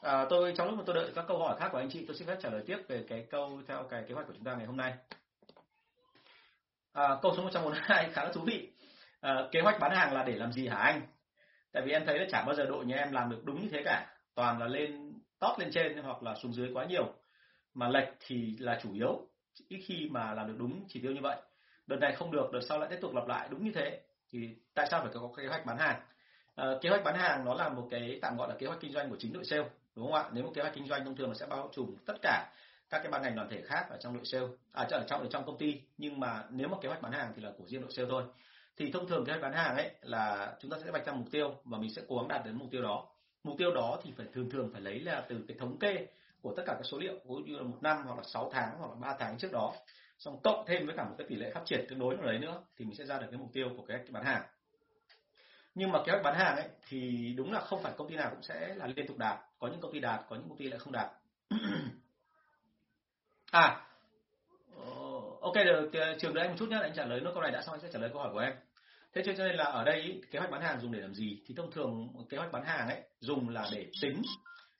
S1: à, tôi trong lúc mà tôi đợi các câu hỏi khác của anh chị tôi xin phép trả lời tiếp về cái câu theo cái kế hoạch của chúng ta ngày hôm nay. À, câu số 142 khá là thú vị. À, kế hoạch bán hàng là để làm gì hả anh? Tại vì em thấy là chả bao giờ đội nhà em làm được đúng như thế cả. Toàn là lên top lên trên hoặc là xuống dưới quá nhiều. Mà lệch thì là chủ yếu. Ít khi mà làm được đúng chỉ tiêu như vậy. Đợt này không được đợt sau lại tiếp tục lặp lại đúng như thế. Thì tại sao phải có kế hoạch bán hàng? À, kế hoạch bán hàng nó là một cái tạm gọi là kế hoạch kinh doanh của chính đội sale đúng không ạ? Nếu một kế hoạch kinh doanh thông thường nó sẽ bao trùm tất cả các cái ban ngành đoàn thể khác ở trong đội sale à ở trong ở trong công ty. Nhưng mà nếu mà kế hoạch bán hàng thì là của riêng đội sale thôi. Thì thông thường kế hoạch bán hàng ấy là chúng ta sẽ vạch ra mục tiêu và mình sẽ cố gắng đạt đến mục tiêu đó. Mục tiêu đó thì phải thường thường phải lấy là từ cái thống kê của tất cả các số liệu, ví dụ như là một năm hoặc là 6 tháng hoặc là ba tháng trước đó. Xong cộng thêm với cả một cái tỷ lệ phát triển tương đối nào đấy nữa thì mình sẽ ra được cái mục tiêu của cái bán hàng nhưng mà kế hoạch bán hàng ấy, thì đúng là không phải công ty nào cũng sẽ là liên tục đạt. Có những công ty đạt, có những công ty lại không đạt. [clears throat] À ờ, ok được ờ, trường đợi anh một chút nhé anh trả lời nốt câu này đã xong anh sẽ trả lời câu hỏi của em. Thế cho nên là ở đây kế hoạch bán hàng dùng để làm gì? Thì thông thường kế hoạch bán hàng ấy, dùng là để tính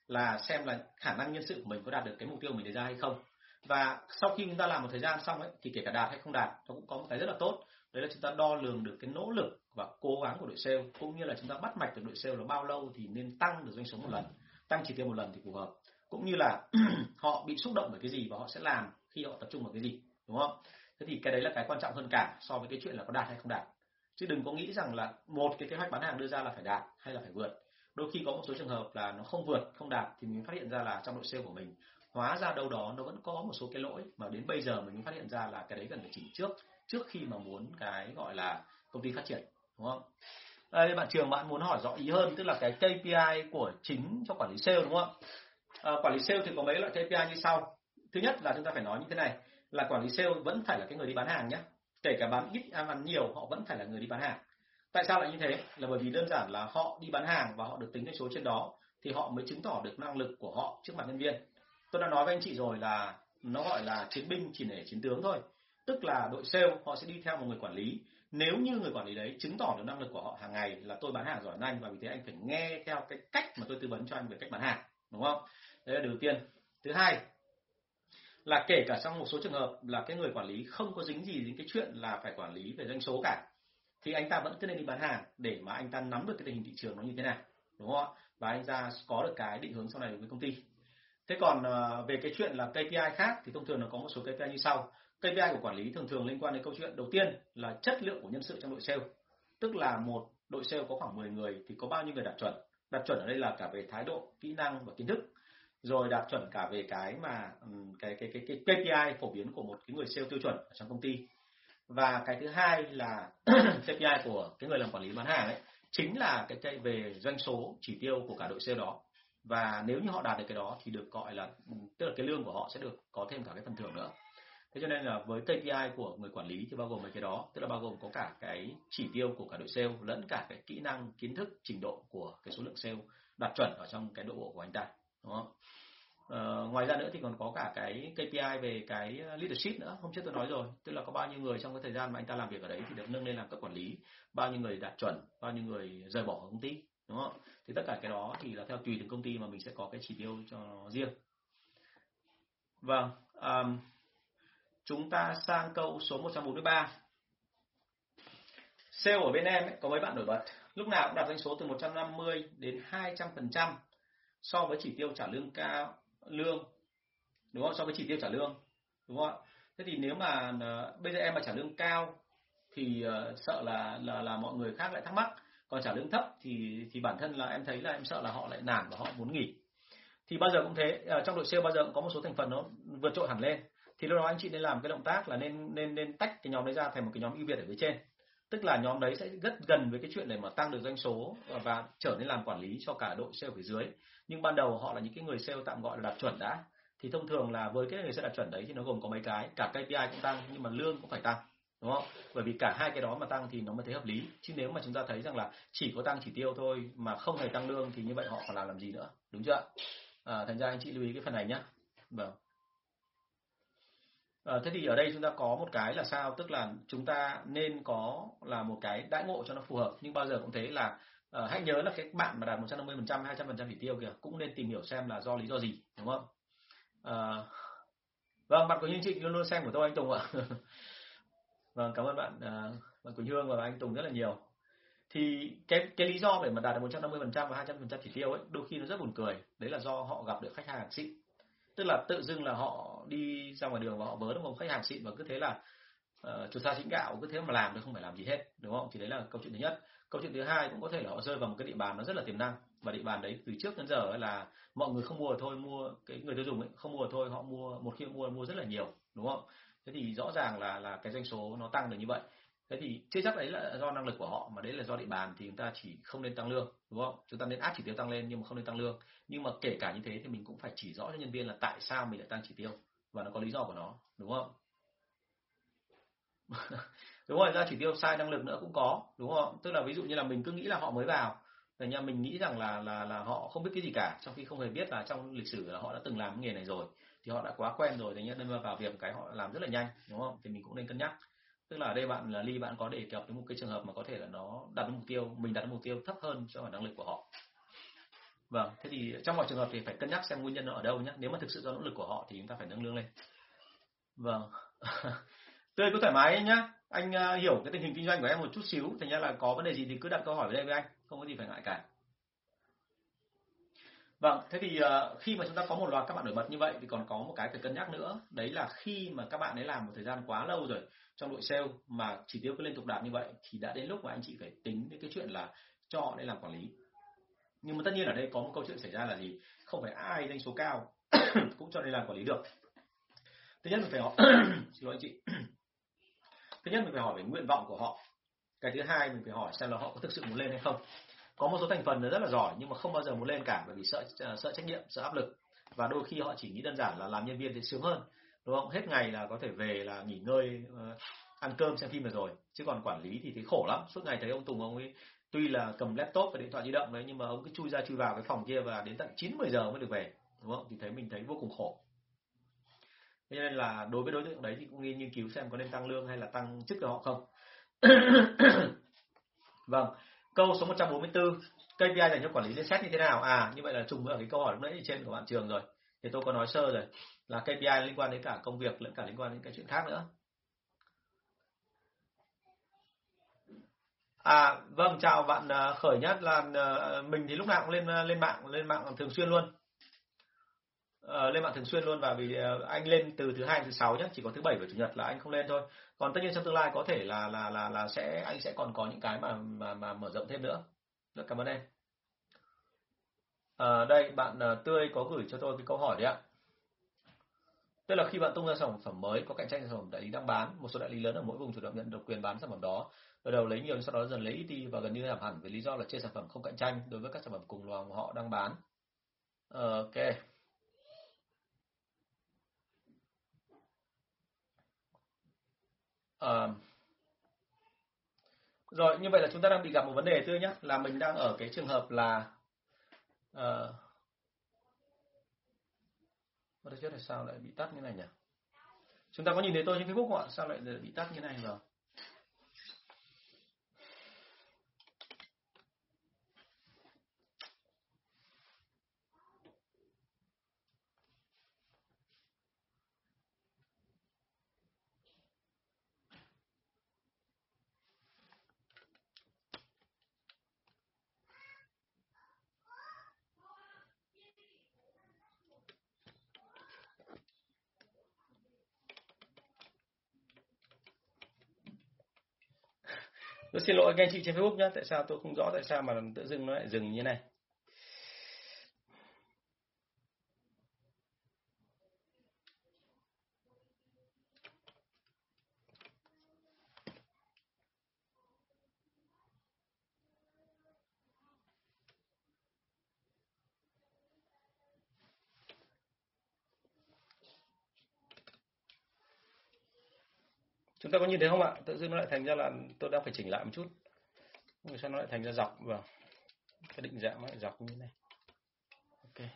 S1: là xem là khả năng nhân sự của mình có đạt được cái mục tiêu mình đề ra hay không. Và sau khi chúng ta làm một thời gian xong ấy, thì kể cả đạt hay không đạt, nó cũng có một cái rất là tốt đấy là chúng ta đo lường được cái nỗ lực và cố gắng của đội sale, cũng như là chúng ta bắt mạch được đội sale là bao lâu thì nên tăng được doanh số một lần. Tăng chỉ tiêu một lần thì phù hợp. Cũng như là [clears throat] họ bị xúc động bởi cái gì và họ sẽ làm khi họ tập trung vào cái gì, đúng không? Thế thì cái đấy là cái quan trọng hơn cả so với cái chuyện là có đạt hay không đạt. Chứ đừng có nghĩ rằng là một cái kế hoạch bán hàng đưa ra là phải đạt hay là phải vượt. Đôi khi có một số trường hợp là nó không vượt, không đạt thì mình phát hiện ra là trong đội sale của mình, hóa ra đâu đó nó vẫn có một số cái lỗi mà đến bây giờ mình mới phát hiện ra là cái đấy cần phải chỉnh trước trước khi mà muốn cái gọi là công ty phát triển đúng không? Đây bạn trường bạn muốn hỏi rõ ý hơn tức là cái KPI của chính cho quản lý sale đúng không à, quản lý sale thì có mấy loại KPI như sau. Thứ nhất là chúng ta phải nói như thế này là quản lý sale vẫn phải là cái người đi bán hàng nhé. Kể cả bán ít hay bán nhiều họ vẫn phải là người đi bán hàng. Tại sao lại như thế? Là bởi vì đơn giản là họ đi bán hàng và họ được tính cái số trên đó thì họ mới chứng tỏ được năng lực của họ trước mặt nhân viên. Tôi đã nói với anh chị rồi là nó gọi là chiến binh chỉ để chiến tướng thôi tức là đội sale, họ sẽ đi theo một người quản lý. Nếu như người quản lý đấy chứng tỏ được năng lực của họ hàng ngày là tôi bán hàng giỏi hơn anh và vì thế anh phải nghe theo cái cách mà tôi tư vấn cho anh về cách bán hàng, đúng không? Đấy là đầu tiên. Thứ hai là kể cả trong một số trường hợp là cái người quản lý không có dính gì đến cái chuyện là phải quản lý về doanh số cả, thì anh ta vẫn cứ nên đi bán hàng để mà anh ta nắm được cái tình hình thị trường nó như thế nào, đúng không ạ? Và anh ta có được cái định hướng sau này với công ty. Thế còn ờ, về cái chuyện là KPI khác thì thông thường nó có một số KPI như sau. KPI của quản lý thường thường liên quan đến câu chuyện đầu tiên là chất lượng của nhân sự trong đội sale. Tức là một đội sale có khoảng 10 người thì có bao nhiêu người đạt chuẩn? Đạt chuẩn ở đây là cả về thái độ kỹ năng và kiến thức. Rồi đạt chuẩn cả về cái mà ừ, cái cái cái, cái KPI phổ biến của một cái người sale tiêu chuẩn ở trong công ty. Và cái thứ hai là [clears throat] KPI của cái người làm quản lý bán hàng ấy chính là cái cái về doanh số chỉ tiêu của cả đội sale đó. Và nếu như họ đạt được cái đó thì được gọi là ừ, tức là cái lương của họ sẽ được có thêm cả cái phần thưởng nữa thế cho nên là với KPI của người quản lý thì bao gồm mấy cái đó tức là bao gồm có cả cái chỉ tiêu của cả đội sale lẫn cả cái kỹ năng kiến thức trình độ của cái số lượng sale đạt chuẩn ở trong cái đội bộ của anh ta đúng không? Ờ, ngoài ra nữa thì còn có cả cái KPI về cái leadership nữa hôm trước tôi nói rồi tức là có bao nhiêu người trong cái thời gian mà anh ta làm việc ở đấy thì được nâng lên làm cấp quản lý bao nhiêu người đạt chuẩn bao nhiêu người rời bỏ công ty đúng không? Thì tất cả cái đó thì là theo tùy từng công ty mà mình sẽ có cái chỉ tiêu cho nó riêng. Vâng, um, chúng ta sang câu số 143. Sale ở bên em ấy, có mấy bạn nổi bật, lúc nào cũng đạt doanh số từ 150 đến 200% so với chỉ tiêu trả lương cao lương. Đúng không? So với chỉ tiêu trả lương. Đúng không ạ? Thế thì nếu mà uh, bây giờ em mà trả lương cao thì uh, sợ là là là mọi người khác lại thắc mắc. Còn trả lương thấp thì thì bản thân là em thấy là em sợ là họ lại nản và họ muốn nghỉ. Thì bao giờ cũng thế uh, trong đội sale bao giờ cũng có một số thành phần nó vượt trội hẳn lên thì lúc đó anh chị nên làm cái động tác là nên nên nên tách cái nhóm đấy ra thành một cái nhóm ưu việt ở phía trên. Tức là nhóm đấy sẽ rất gần với cái chuyện để mà tăng được doanh số và trở nên làm quản lý cho cả đội sale phía dưới. Nhưng ban đầu họ là những cái người sale tạm gọi là đạt chuẩn đã. Thì thông thường là với cái người sale đạt chuẩn đấy thì nó gồm có mấy cái. Cả KPI cũng tăng nhưng mà lương cũng phải tăng đúng không? Bởi vì cả hai cái đó mà tăng thì nó mới thấy hợp lý. Chứ nếu mà chúng ta thấy rằng là chỉ có tăng chỉ tiêu thôi mà không hề tăng lương thì như vậy họ còn làm làm gì nữa đúng chưa? À, thành ra anh chị lưu ý cái phần này nhá. Vâng à, thế thì ở đây chúng ta có một cái là sao? Tức là chúng ta nên có là một cái đãi ngộ cho nó phù hợp. Nhưng bao giờ cũng thế là à, hãy nhớ là cái bạn mà đạt 150% 200% chỉ tiêu kìa cũng nên tìm hiểu xem là do lý do gì đúng không? À, vâng bạn Quỳnh Hương chị luôn luôn xem của tôi anh Tùng ạ. [laughs] Vâng cảm ơn bạn à, bạn Quỳnh Hương và anh Tùng rất là nhiều. Thì cái cái lý do để mà đạt được 150% và 200% chỉ tiêu ấy đôi khi nó rất buồn cười. Đấy là do họ gặp được khách hàng xịn tức là tự dưng là họ đi ra ngoài đường và họ vớ được một khách hàng xịn và cứ thế là ờ, uh, chuột xa chính gạo cứ thế mà làm thôi không phải làm gì hết đúng không? Thì đấy là câu chuyện thứ nhất. Câu chuyện thứ hai cũng có thể là họ rơi vào một cái địa bàn nó rất là tiềm năng và địa bàn đấy từ trước đến giờ là mọi người không mua thôi mua cái người tiêu dùng ấy không mua thôi họ mua một khi mua mua rất là nhiều đúng không? Thế thì rõ ràng là là cái doanh số nó tăng được như vậy thế thì chưa chắc đấy là do năng lực của họ, mà đấy là do địa bàn thì chúng ta chỉ không nên tăng lương, đúng không? Chúng ta nên áp chỉ tiêu tăng lên nhưng mà không nên tăng lương. Nhưng mà kể cả như thế thì mình cũng phải chỉ rõ cho nhân viên là tại sao mình lại tăng chỉ tiêu và nó có lý do của nó, đúng không? [laughs] Đúng rồi ra chỉ tiêu sai năng lực nữa cũng có, đúng không? Tức là ví dụ như là mình cứ nghĩ là họ mới vào thành nhà mình nghĩ rằng là là là họ không biết cái gì cả, trong khi không hề biết là trong lịch sử là họ đã từng làm cái nghề này rồi, thì họ đã quá quen rồi thành nên vào việc cái họ làm rất là nhanh, đúng không? Thì mình cũng nên cân nhắc tức là ở đây bạn là ly bạn có đề cập đến một cái trường hợp mà có thể là nó đặt mục tiêu mình đặt mục tiêu thấp hơn so với năng lực của họ. Vâng thế thì trong mọi trường hợp thì phải cân nhắc xem nguyên nhân nó ở đâu nhé nếu mà thực sự do nỗ lực của họ thì chúng ta phải nâng lương lên. Vâng. [laughs] Tươi cứ thoải mái nhá. Anh uh, hiểu cái tình hình kinh doanh của em một chút xíu thành ra là có vấn đề gì thì cứ đặt câu hỏi với đây với anh không có gì phải ngại cả. Vâng, thế thì uh, khi mà chúng ta có một loạt các bạn nổi bật như vậy thì còn có một cái phải cân nhắc nữa, đấy là khi mà các bạn ấy làm một thời gian quá lâu rồi trong đội sale mà chỉ tiêu cứ liên tục đạt như vậy thì đã đến lúc mà anh chị phải tính đến cái chuyện là cho họ để làm quản lý. Nhưng mà tất nhiên ở đây có một câu chuyện xảy ra là gì? Không phải ai doanh số cao [coughs] cũng cho nên làm quản lý được. Thứ nhất mình phải hỏi [coughs] xin lỗi anh chị. [coughs] Thứ nhất mình phải hỏi về nguyện vọng của họ. Cái thứ hai mình phải hỏi xem là họ có thực sự muốn lên hay không có một số thành phần rất là giỏi nhưng mà không bao giờ muốn lên cả bởi vì sợ sợ trách nhiệm, sợ áp lực và đôi khi họ chỉ nghĩ đơn giản là làm nhân viên thì sướng hơn đúng không? Hết ngày là có thể về là nghỉ ngơi uh, ăn cơm xem phim được rồi. Chứ còn quản lý thì thấy khổ lắm. Suốt ngày thấy ông Tùng ông ấy tuy là cầm laptop và điện thoại di động đấy nhưng mà ông cứ chui ra chui vào cái phòng kia và đến tận 9 10 giờ mới được về. Đúng không? Thì thấy mình thấy vô cùng khổ. Thế nên là đối với đối tượng đấy thì cũng nên nghiên cứu xem có nên tăng lương hay là tăng chức cho họ không. [coughs] Vâng. Câu số 144, KPI dành cho quản lý lên xét như thế nào? À, như vậy là trùng với cái câu hỏi lúc nãy trên của bạn trường rồi. Thì tôi có nói sơ rồi là KPI liên quan đến cả công việc lẫn cả liên quan đến cái chuyện khác nữa. À, vâng chào bạn à, Khởi nhất là à, mình thì lúc nào cũng lên à, lên mạng lên mạng thường xuyên luôn. Uh, lên mạng thường xuyên luôn và vì uh, anh lên từ thứ hai thứ sáu nhé chỉ có thứ bảy và chủ nhật là anh không lên thôi. Còn tất nhiên trong tương lai có thể là là là là sẽ anh sẽ còn có những cái mà mà mà mở rộng thêm nữa. Được cảm ơn em à, đây bạn à, tươi có gửi cho tôi cái câu hỏi đấy ạ. Tức là khi bạn tung ra sản phẩm mới có cạnh tranh sản phẩm đại lý đang bán một số đại lý lớn ở mỗi vùng chủ động nhận được quyền bán sản phẩm đó. Ở đầu lấy nhiều sau đó dần lấy ít đi và gần như giảm hẳn với lý do là trên sản phẩm không cạnh tranh đối với các sản phẩm cùng loài họ đang bán. Ờ, ok. À, rồi như vậy là chúng ta đang bị gặp một vấn đề tươi nhé là mình đang ở cái trường hợp là Ờ. uh, Ôi chết này sao lại bị tắt như này nhỉ? Chúng ta có nhìn thấy tôi trên Facebook không ạ? Sao lại bị tắt như này rồi? Tôi xin lỗi anh chị trên Facebook nhé, tại sao tôi không rõ tại sao mà tự dưng nó lại dừng như này. Chúng ta có nhìn thấy không ạ? Tự dưng nó lại thành ra là tôi đang phải chỉnh lại một chút. rồi sao nó lại thành ra dọc vào cái định dạng nó lại dọc như thế này. Ok.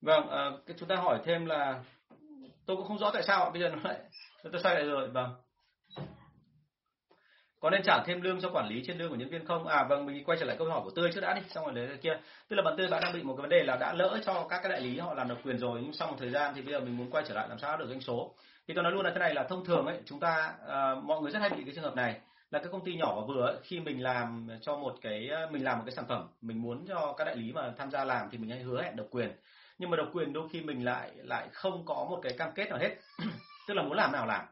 S1: Vâng, à, cái chúng ta hỏi thêm là tôi cũng không rõ tại sao ạ, bây giờ nó lại tôi sai lại rồi, vâng có nên trả thêm lương cho quản lý trên lương của nhân viên không? À vâng mình quay trở lại câu hỏi của tươi trước đã đi xong rồi lấy kia. Tức là bạn tươi bạn đang bị một cái vấn đề là đã lỡ cho các cái đại lý họ làm độc quyền rồi nhưng sau một thời gian thì bây giờ mình muốn quay trở lại làm sao được doanh số. Thì tôi nói luôn là thế này là thông thường ấy chúng ta à, mọi người rất hay bị cái trường hợp này là các công ty nhỏ và vừa ấy, khi mình làm cho một cái ờ, mình làm một cái sản phẩm mình muốn cho các đại lý mà tham gia làm thì mình hay hứa hẹn độc quyền. Nhưng mà độc quyền đôi khi mình lại lại không có một cái cam kết nào hết. [clears throat] Tức là muốn làm nào làm.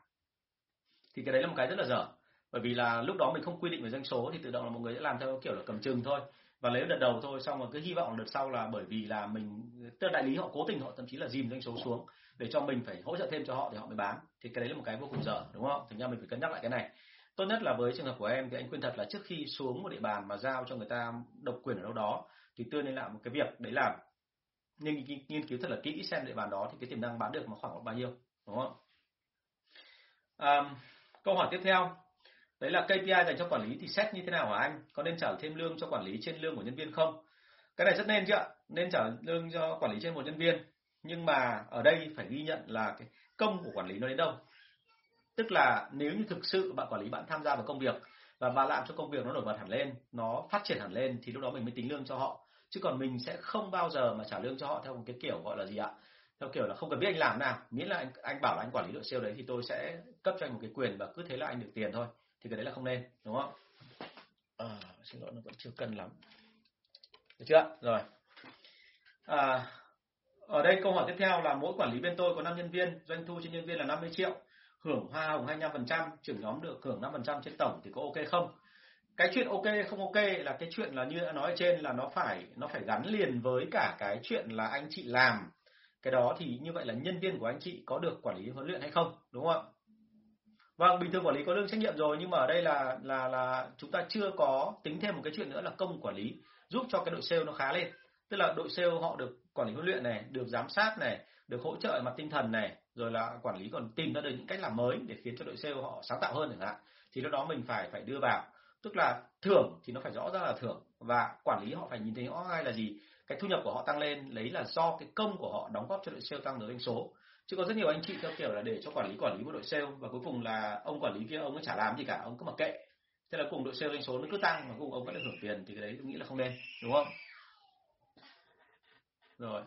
S1: Thì cái đấy là một cái rất là dở bởi vì là lúc đó mình không quy định về doanh số thì tự động là mọi người sẽ làm theo kiểu là cầm chừng thôi. Và lấy đợt đầu thôi xong rồi cứ hy vọng đợt sau là bởi vì là mình tức đại lý họ cố tình họ thậm chí là dìm doanh số xuống để cho mình phải hỗ trợ thêm cho họ thì họ mới bán. Thì cái đấy là một cái vô cùng dở đúng không? Thành ra mình phải cân nhắc lại cái này. Tốt nhất là với trường hợp của em thì anh khuyên thật là trước khi xuống một địa bàn mà giao cho người ta độc quyền ở đâu đó thì tươi nên làm một cái việc đấy là nên nghiên cứu thật là kỹ xem địa bàn đó thì cái tiềm năng bán được mà khoảng bao nhiêu đúng không? À, câu hỏi tiếp theo đấy là KPI dành cho quản lý thì xét như thế nào hả anh? Có nên trả thêm lương cho quản lý trên lương của nhân viên không? Cái này rất nên chứ ạ. Nên trả lương cho quản lý trên một nhân viên. Nhưng mà ở đây phải ghi nhận là cái công của quản lý nó đến đâu. Tức là nếu như thực sự bạn quản lý bạn tham gia vào công việc và bạn làm cho công việc nó nổi bật hẳn lên, nó phát triển hẳn lên thì lúc đó mình mới tính lương cho họ. Chứ còn mình sẽ không bao giờ mà trả lương cho họ theo một cái kiểu gọi là gì ạ? Theo kiểu là không cần biết anh làm nào. Miễn là anh anh bảo là anh quản lý đội sale đấy thì tôi sẽ cấp cho anh một cái quyền và cứ thế là anh được tiền thôi thì cái đấy là không nên đúng không? À, xin lỗi nó vẫn chưa cân lắm. Được chưa? Rồi. À, ở đây câu hỏi tiếp theo là mỗi quản lý bên tôi có 5 nhân viên doanh thu trên nhân viên là 50 triệu. Hưởng hoa hồng 25% trưởng nhóm được hưởng 5% trên tổng thì có ok không? Cái chuyện ok không ok là cái chuyện là như đã nói ở trên là nó phải nó phải gắn liền với cả cái chuyện là anh chị làm. Cái đó thì như vậy là nhân viên của anh chị có được quản lý huấn luyện hay không đúng không ạ? Vâng, bình thường quản lý có lương trách nhiệm rồi nhưng mà ở đây là là là chúng ta chưa có tính thêm một cái chuyện nữa là công quản lý giúp cho cái đội sale nó khá lên. Tức là đội sale họ được quản lý huấn luyện này, được giám sát này, được hỗ trợ mặt tinh thần này, rồi là quản lý còn tìm ra được những cách làm mới để khiến cho đội sale họ sáng tạo hơn chẳng hạn. Thì lúc đó mình phải phải đưa vào. Tức là thưởng thì nó phải rõ ra là thưởng và quản lý họ phải nhìn thấy rõ ngay là gì, cái thu nhập của họ tăng lên lấy là do cái công của họ đóng góp cho đội sale tăng được doanh số chứ có rất nhiều anh chị theo kiểu là để cho quản lý quản lý một đội sale và cuối cùng là ông quản lý kia ông ấy chả làm gì cả ông cứ mặc kệ. Thế là cùng đội sale doanh số nó cứ tăng mà cùng ông vẫn được hưởng tiền thì cái đấy tôi nghĩ là không nên đúng không? Rồi.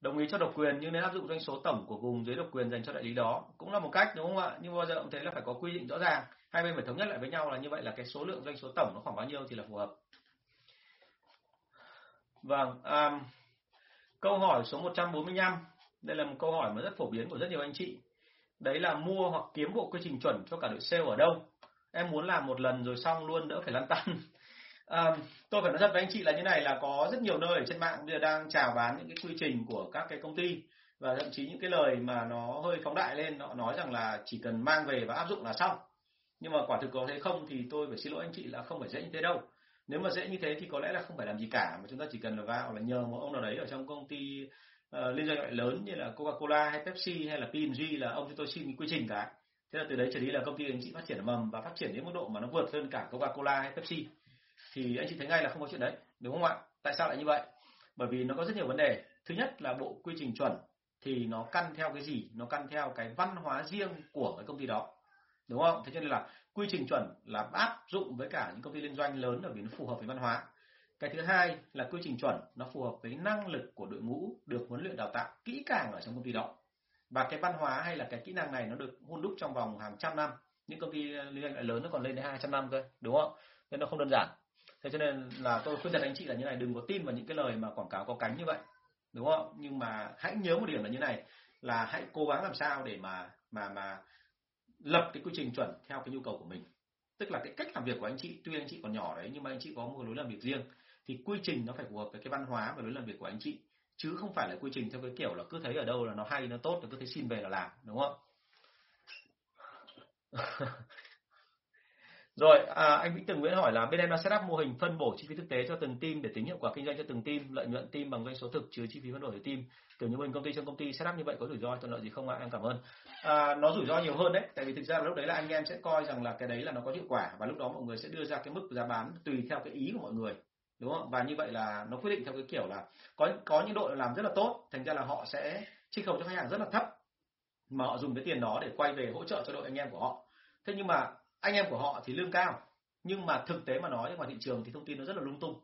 S1: Đồng ý cho độc quyền nhưng nên áp dụng doanh số tổng của vùng dưới độc quyền dành cho đại lý đó. Cũng là một cách đúng không ạ? Nhưng bao giờ cũng thấy là phải có quy định rõ ràng. Hai bên phải thống nhất lại với nhau là như vậy là cái số lượng doanh số tổng nó khoảng bao nhiêu thì là phù hợp. Vâng um, câu hỏi số 145 đây là một câu hỏi mà rất phổ biến của rất nhiều anh chị. Đấy là mua hoặc kiếm bộ quy trình chuẩn cho cả đội sale ở đâu? Em muốn làm một lần rồi xong luôn đỡ phải lăn tăn. [laughs] À, tôi phải nói thật với anh chị là như này là có rất nhiều nơi ở trên mạng bây giờ đang chào bán những cái quy trình của các cái công ty và thậm chí những cái lời mà nó hơi phóng đại lên nó nói rằng là chỉ cần mang về và áp dụng là xong nhưng mà quả thực có thế không thì tôi phải xin lỗi anh chị là không phải dễ như thế đâu nếu mà dễ như thế thì có lẽ là không phải làm gì cả mà chúng ta chỉ cần là vào là nhờ một ông nào đấy ở trong công ty uh, liên doanh loại lớn như là Coca-Cola hay Pepsi hay là P&G là ông cho tôi xin quy trình cả. Thế là từ đấy trở đi là công ty anh chị phát triển ở mầm và phát triển đến mức độ mà nó vượt hơn cả Coca-Cola hay Pepsi. Thì anh chị thấy ngay là không có chuyện đấy đúng không ạ? Tại sao lại như vậy? Bởi vì nó có rất nhiều vấn đề. Thứ nhất là bộ quy trình chuẩn thì nó căn theo cái gì? Nó căn theo cái văn hóa riêng của cái công ty đó. Đúng không? Thế cho nên là quy trình chuẩn là áp dụng với cả những công ty liên doanh lớn ở vì nó phù hợp với văn hóa cái thứ hai là quy trình chuẩn nó phù hợp với năng lực của đội ngũ được huấn luyện đào tạo kỹ càng ở trong công ty đó. Và cái văn hóa hay là cái kỹ năng này nó được hun đúc trong vòng hàng trăm năm. Những công ty liên doanh lớn nó còn lên đến hai trăm năm cơ, đúng không? Nên nó không đơn giản. Thế cho nên là tôi khuyên thật anh chị là như này, đừng có tin vào những cái lời mà quảng cáo có cánh như vậy, đúng không? Nhưng mà hãy nhớ một điểm là như này, là hãy cố gắng làm sao để mà mà mà lập cái quy trình chuẩn theo cái nhu cầu của mình. Tức là cái cách làm việc của anh chị, tuy anh chị còn nhỏ đấy, nhưng mà anh chị có một lối làm việc riêng thì quy trình nó phải phù hợp với cái văn hóa và lối làm việc của anh chị chứ không phải là quy trình theo cái kiểu là cứ thấy ở đâu là nó hay nó tốt là cứ thấy xin về là làm đúng không [laughs] Rồi, à, anh Vĩnh Tường Nguyễn hỏi là bên em đã setup mô hình phân bổ chi phí thực tế cho từng team để tính hiệu quả kinh doanh cho từng team, lợi nhuận team bằng doanh số thực trừ chi phí phân bổ cho team. Kiểu như mình công ty trong công ty setup như vậy có rủi ro thuận lợi gì không ạ? Em cảm ơn. À, nó rủi ro nhiều hơn đấy, tại vì thực ra là lúc đấy là anh em sẽ coi rằng là cái đấy là nó có hiệu quả và lúc đó mọi người sẽ đưa ra cái mức giá bán tùy theo cái ý của mọi người đúng không? Và như vậy là nó quyết định theo cái kiểu là có có những đội làm rất là tốt, thành ra là họ sẽ trích khấu cho khách hàng rất là thấp mà họ dùng cái tiền đó để quay về hỗ trợ cho đội anh em của họ. Thế nhưng mà anh em của họ thì lương cao nhưng mà thực tế mà nói ngoài thị trường thì thông tin nó rất là lung tung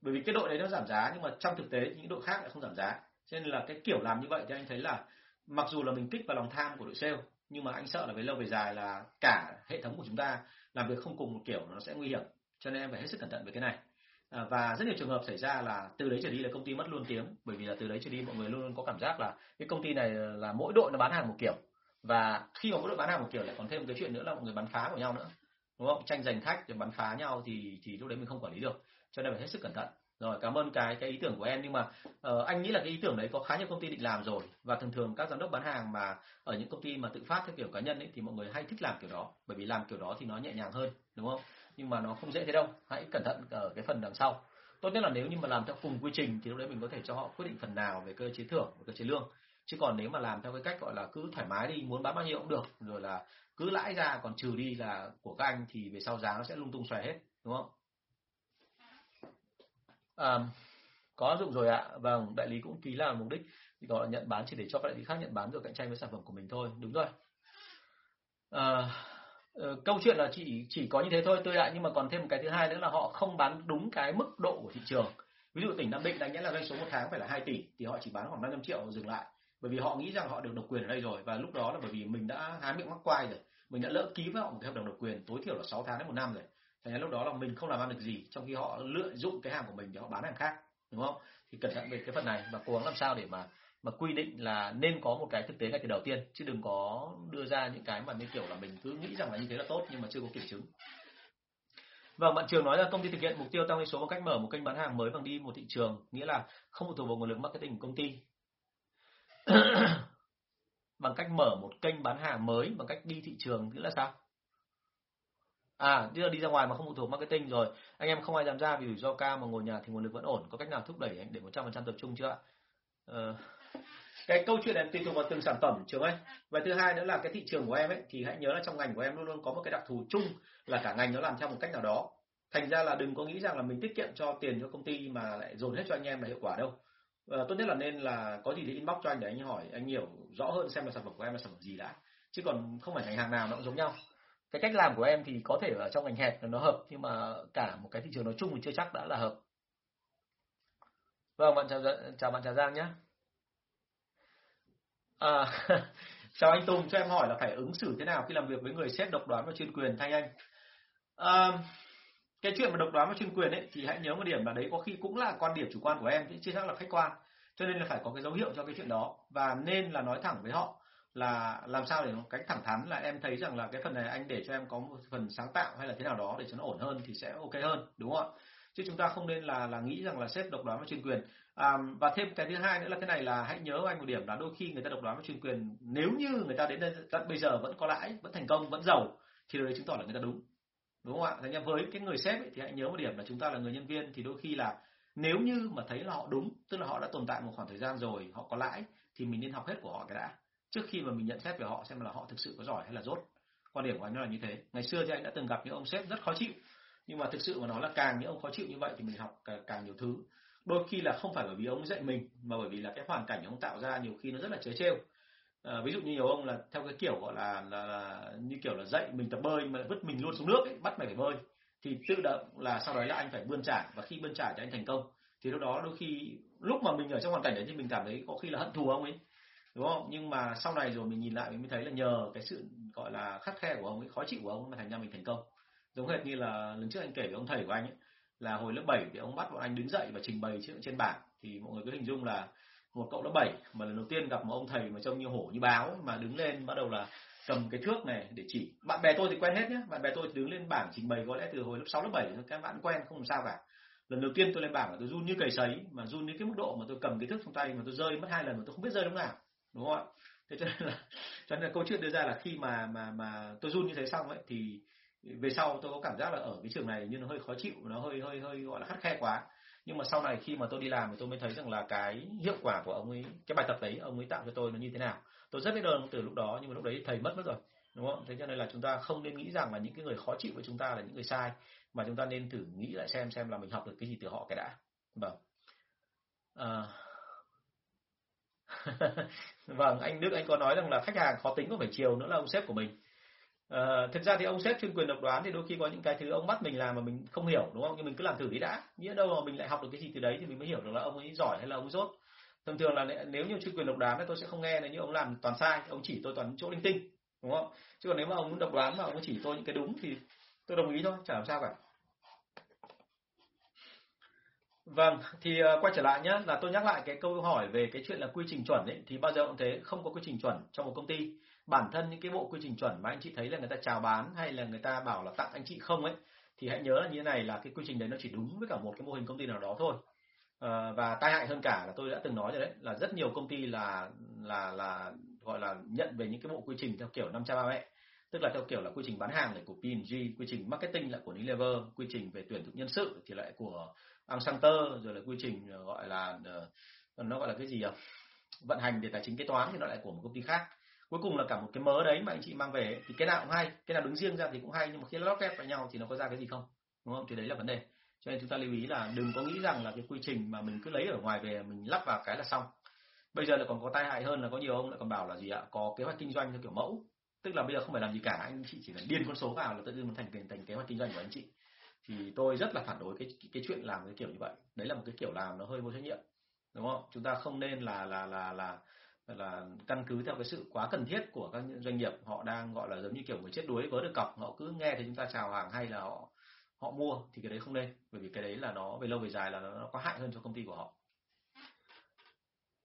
S1: bởi vì cái đội đấy nó giảm giá nhưng mà trong thực tế những đội khác lại không giảm giá cho nên là cái kiểu làm như vậy thì anh thấy là mặc dù là mình kích vào lòng tham của đội sale nhưng mà anh sợ là về lâu về dài là cả hệ thống của chúng ta làm việc không cùng một kiểu nó sẽ nguy hiểm cho nên em phải hết sức cẩn thận về cái này à, và rất nhiều trường hợp xảy ra là từ đấy trở đi là công ty mất luôn tiếng. Bởi vì là từ đấy trở đi mọi người luôn luôn có cảm giác là cái công ty này là mỗi đội nó bán hàng một kiểu. Và khi mà mỗi đội bán hàng một kiểu lại còn thêm cái chuyện nữa là mọi người bắn phá của nhau nữa. Đúng không? Tranh giành khách rồi bắn phá nhau thì thì lúc đấy mình không quản lý được. Cho nên phải hết sức cẩn thận. Rồi cảm ơn cái cái ý tưởng của em. Nhưng mà uh, anh nghĩ là cái ý tưởng đấy có khá nhiều công ty định làm rồi. Và thường thường các giám đốc bán hàng mà ở những công ty mà tự phát theo kiểu cá nhân ấy thì mọi người hay thích làm kiểu đó. Bởi vì làm kiểu đó thì nó nhẹ nhàng hơn đúng không? Nhưng mà nó không dễ thế đâu. Hãy cẩn thận ở cái phần đằng sau. Tốt nhất là nếu như mà làm theo cùng quy trình thì lúc đấy mình có thể cho họ quyết định phần nào về cơ chế thưởng và cơ chế lương. Chứ còn nếu mà làm theo cái cách gọi là cứ thoải mái đi muốn bán bao nhiêu cũng được rồi là cứ lãi ra còn trừ đi là của các anh thì về sau giá nó sẽ lung tung xòe hết đúng không? À, có áp dụng rồi ạ. Vâng đại lý cũng ký là mục đích thì gọi là nhận bán chỉ để cho các đại lý khác nhận bán rồi cạnh tranh với sản phẩm của mình thôi. Đúng rồi. À, Ờ, câu chuyện là chỉ chỉ có như thế thôi tôi ạ nhưng mà còn thêm một cái thứ hai nữa là họ không bán đúng cái mức độ của thị trường. Ví dụ tỉnh nam định đánh giá là doanh số một tháng phải là 2 tỷ, thì họ chỉ bán khoảng 500 triệu dừng lại. Bởi vì họ nghĩ rằng họ được độc quyền ở đây rồi. Và lúc đó là bởi vì mình đã há miệng mắc quai rồi. Mình đã lỡ ký với họ một cái hợp đồng độc quyền tối thiểu là 6 tháng đến một năm rồi. Thành ra lúc đó là mình không làm ăn được gì, trong khi họ lợi dụng cái hàng của mình để họ bán hàng khác, đúng không? Thì cẩn thận về cái phần này và cố gắng làm sao để mà mà quy định là nên có một cái thực tế ngay từ đầu tiên chứ đừng có đưa ra những cái mà như kiểu là mình cứ nghĩ rằng là như thế là tốt nhưng mà chưa có kiểm chứng. Vâng, bạn Trường nói là công ty thực hiện mục tiêu tăng doanh số bằng cách mở một kênh bán hàng mới bằng đi một thị trường, nghĩa là không phụ thuộc vào nguồn lực marketing của công ty. [coughs] bằng cách mở một kênh bán hàng mới bằng cách đi thị trường nghĩa là sao? À tức là đi ra ngoài mà không phụ thuộc marketing rồi. Anh em không ai dám ra vì rủi ro cao mà ngồi nhà thì nguồn lực vẫn ổn. Có cách nào thúc đẩy anh để một trăm phần trăm tập trung chưa ạ? Ờ, cái câu chuyện này tùy thuộc vào từng sản phẩm trường ơi. Và thứ hai nữa là cái thị trường của em ấy thì hãy nhớ là trong ngành của em luôn luôn có một cái đặc thù chung là cả ngành nó làm theo một cách nào đó. Thành ra là đừng có nghĩ rằng là mình tiết kiệm cho tiền cho công ty mà lại dồn hết cho anh em là hiệu quả đâu. À, tốt nhất là nên là có gì thì inbox cho anh để anh hỏi anh hiểu rõ hơn xem là sản phẩm của em là sản phẩm gì đã. Chứ còn không phải ngành hàng nào nó cũng giống nhau. Cái cách làm của em thì có thể ở trong ngành hẹp nó hợp nhưng mà cả một cái thị trường nói chung thì chưa chắc đã là hợp. Vâng bạn chào chào bạn trà giang nhé à, [laughs] chào anh tùng cho em hỏi là phải ứng xử thế nào khi làm việc với người sếp độc đoán và chuyên quyền thay anh? À, cái chuyện mà độc đoán và chuyên quyền ấy thì hãy nhớ một điểm là đấy có khi cũng là quan điểm chủ quan của em chứ chưa chắc là khách quan. Cho nên là phải có cái dấu hiệu cho cái chuyện đó. Và nên là nói thẳng với họ là làm sao để một cách thẳng thắn là em thấy rằng là cái phần này anh để cho em có một phần sáng tạo hay là thế nào đó để cho nó ổn hơn thì sẽ ok hơn đúng không ạ? Chứ chúng ta không nên là là nghĩ rằng là sếp độc đoán và chuyên quyền à, và thêm cái thứ hai nữa là cái này là hãy nhớ anh một điểm là đôi khi người ta độc đoán và chuyên quyền nếu như người ta đến đây tận bây giờ vẫn có lãi vẫn thành công vẫn giàu thì điều đấy chứng tỏ là người ta đúng. Đúng không ạ? Thành ra với cái người sếp ấy, thì hãy nhớ một điểm là chúng ta là người nhân viên thì đôi khi là nếu như mà thấy là họ đúng tức là họ đã tồn tại một khoảng thời gian rồi họ có lãi thì mình nên học hết của họ cái đã. Trước khi mà mình nhận xét về họ xem là họ thực sự có giỏi hay là dốt quan điểm của anh nó là như thế. Ngày xưa thì anh đã từng gặp những ông sếp rất khó chịu nhưng mà thực sự mà nói là càng những ông khó chịu như vậy thì mình học càng nhiều thứ đôi khi là không phải bởi vì ông dạy mình mà bởi vì là cái hoàn cảnh ông tạo ra nhiều khi nó rất là chế trêu. À, ví dụ như nhiều ông là theo cái kiểu gọi là, là, là như kiểu là dạy mình tập bơi mà vứt mình luôn xuống nước ấy, bắt mày phải bơi. Thì tự động là sau đó là anh phải bươn trải và khi bươn trải thì anh thành công. Thì lúc đó đôi khi lúc mà mình ở trong hoàn cảnh đấy thì mình cảm thấy có khi là hận thù ông ấy đúng không? Nhưng mà sau này rồi mình nhìn lại mình mới thấy là nhờ cái sự gọi là khắc khe của ông ấy khó chịu của ông ấy mà thành ra mình thành công. Giống hệt như là lần trước anh kể với ông thầy của anh ấy là hồi lớp 7 thì ông bắt bọn anh đứng dậy và trình bày trên trên bảng. Thì mọi người cứ hình dung là một cậu lớp 7 mà lần đầu tiên gặp một ông thầy mà trông như hổ, như báo mà đứng lên bắt đầu là cầm cái thước này để chỉ. Bạn bè tôi thì quen hết nhé bạn bè tôi thì đứng lên bảng trình bày có lẽ từ hồi lớp 6 lớp 7 các bạn quen, không làm sao cả. Lần đầu tiên tôi lên bảng là tôi run như cầy sấy, mà run đến cái mức độ mà tôi cầm cái thước trong tay mà tôi rơi mất hai lần mà tôi không biết rơi lúc nào. Đúng không ạ? Thế cho nên là, cho nên là câu chuyện đưa ra là khi mà mà mà tôi run như thế xong ấy, thì về sau tôi có cảm giác là ở cái trường này như nó hơi khó chịu, nó hơi hơi hơi, gọi là khắt khe quá. Nhưng mà sau này khi mà tôi đi làm thì tôi mới thấy rằng là cái hiệu quả của ông ấy, cái bài tập đấy ông ấy tạo cho tôi nó như thế nào. Tôi rất biết ơn từ lúc đó nhưng mà lúc đấy thầy mất mất rồi, đúng không? Thế cho nên là chúng ta không nên nghĩ rằng là những cái người khó chịu với chúng ta là những người sai, mà chúng ta nên thử nghĩ lại xem xem là mình học được cái gì từ họ cái đã. Vâng. À... [laughs] vâng anh Đức, anh có nói rằng là khách hàng khó tính có phải chiều nữa là ông sếp của mình. À, thực ra thì ông sếp chuyên quyền độc đoán thì đôi khi có những cái thứ ông bắt mình làm mà mình không hiểu đúng không? Nhưng mình cứ làm thử đi đã. Nghĩa đâu mà mình lại học được cái gì từ đấy thì mình mới hiểu được là ông ấy giỏi hay là ông ấy dốt. Thông thường là nếu như chuyên quyền độc đoán thì tôi sẽ không nghe nếu như ông làm toàn sai, ông chỉ tôi toàn chỗ linh tinh, đúng không? Chứ còn nếu mà ông độc đoán mà ông chỉ tôi những cái đúng thì tôi đồng ý thôi, chả làm sao cả. Vâng, thì uh, quay trở lại nhé, là tôi nhắc lại cái câu hỏi về cái chuyện là quy trình chuẩn ấy, thì bao giờ cũng thế, không có quy trình chuẩn trong một công ty bản thân những cái bộ quy trình chuẩn mà anh chị thấy là người ta chào bán hay là người ta bảo là tặng anh chị không ấy thì hãy nhớ là như thế này là cái quy trình đấy nó chỉ đúng với cả một cái mô hình công ty nào đó thôi. À, và tai hại hơn cả là tôi đã từng nói rồi đấy là rất nhiều công ty là là là gọi là nhận về những cái bộ quy trình theo kiểu năm cha ba mẹ. Tức là theo kiểu là quy trình bán hàng này của P&G, quy trình marketing lại của Unilever, quy trình về tuyển dụng nhân sự thì lại của Accenture, rồi là quy trình ờ, gọi là ờ, nó gọi là cái gì à? vận hành về tài chính kế toán thì nó lại của một công ty khác cuối cùng là cả một cái mớ đấy mà anh chị mang về thì cái nào cũng hay, cái nào đứng riêng ra thì cũng hay, nhưng mà khi lót ghép vào nhau thì nó có ra cái gì không? Đúng không? Thì đấy là vấn đề. Cho nên chúng ta lưu ý là đừng có nghĩ rằng là cái quy trình mà mình cứ lấy ở ngoài về mình lắp vào cái là xong. Bây giờ là còn có tai hại hơn là có nhiều ông lại còn bảo là gì ạ? Có kế hoạch kinh doanh theo kiểu mẫu. Tức là bây giờ không phải làm gì cả, anh chị chỉ cần điên con số vào là tự nhiên nó thành thành kế hoạch kinh doanh của anh chị. Thì tôi rất là phản đối cái cái chuyện làm cái kiểu như vậy. Đấy là một cái kiểu làm nó hơi vô trách nhiệm. Đúng không? Chúng ta không nên là là là là là căn cứ theo cái sự quá cần thiết của các doanh nghiệp. Họ đang gọi là giống như kiểu người chết đuối vớ được cọc. Họ cứ nghe thì chúng ta chào hàng hay là họ họ mua thì cái đấy không nên. Bởi vì cái đấy là nó về lâu về dài là nó, nó có hại hơn cho công ty của họ.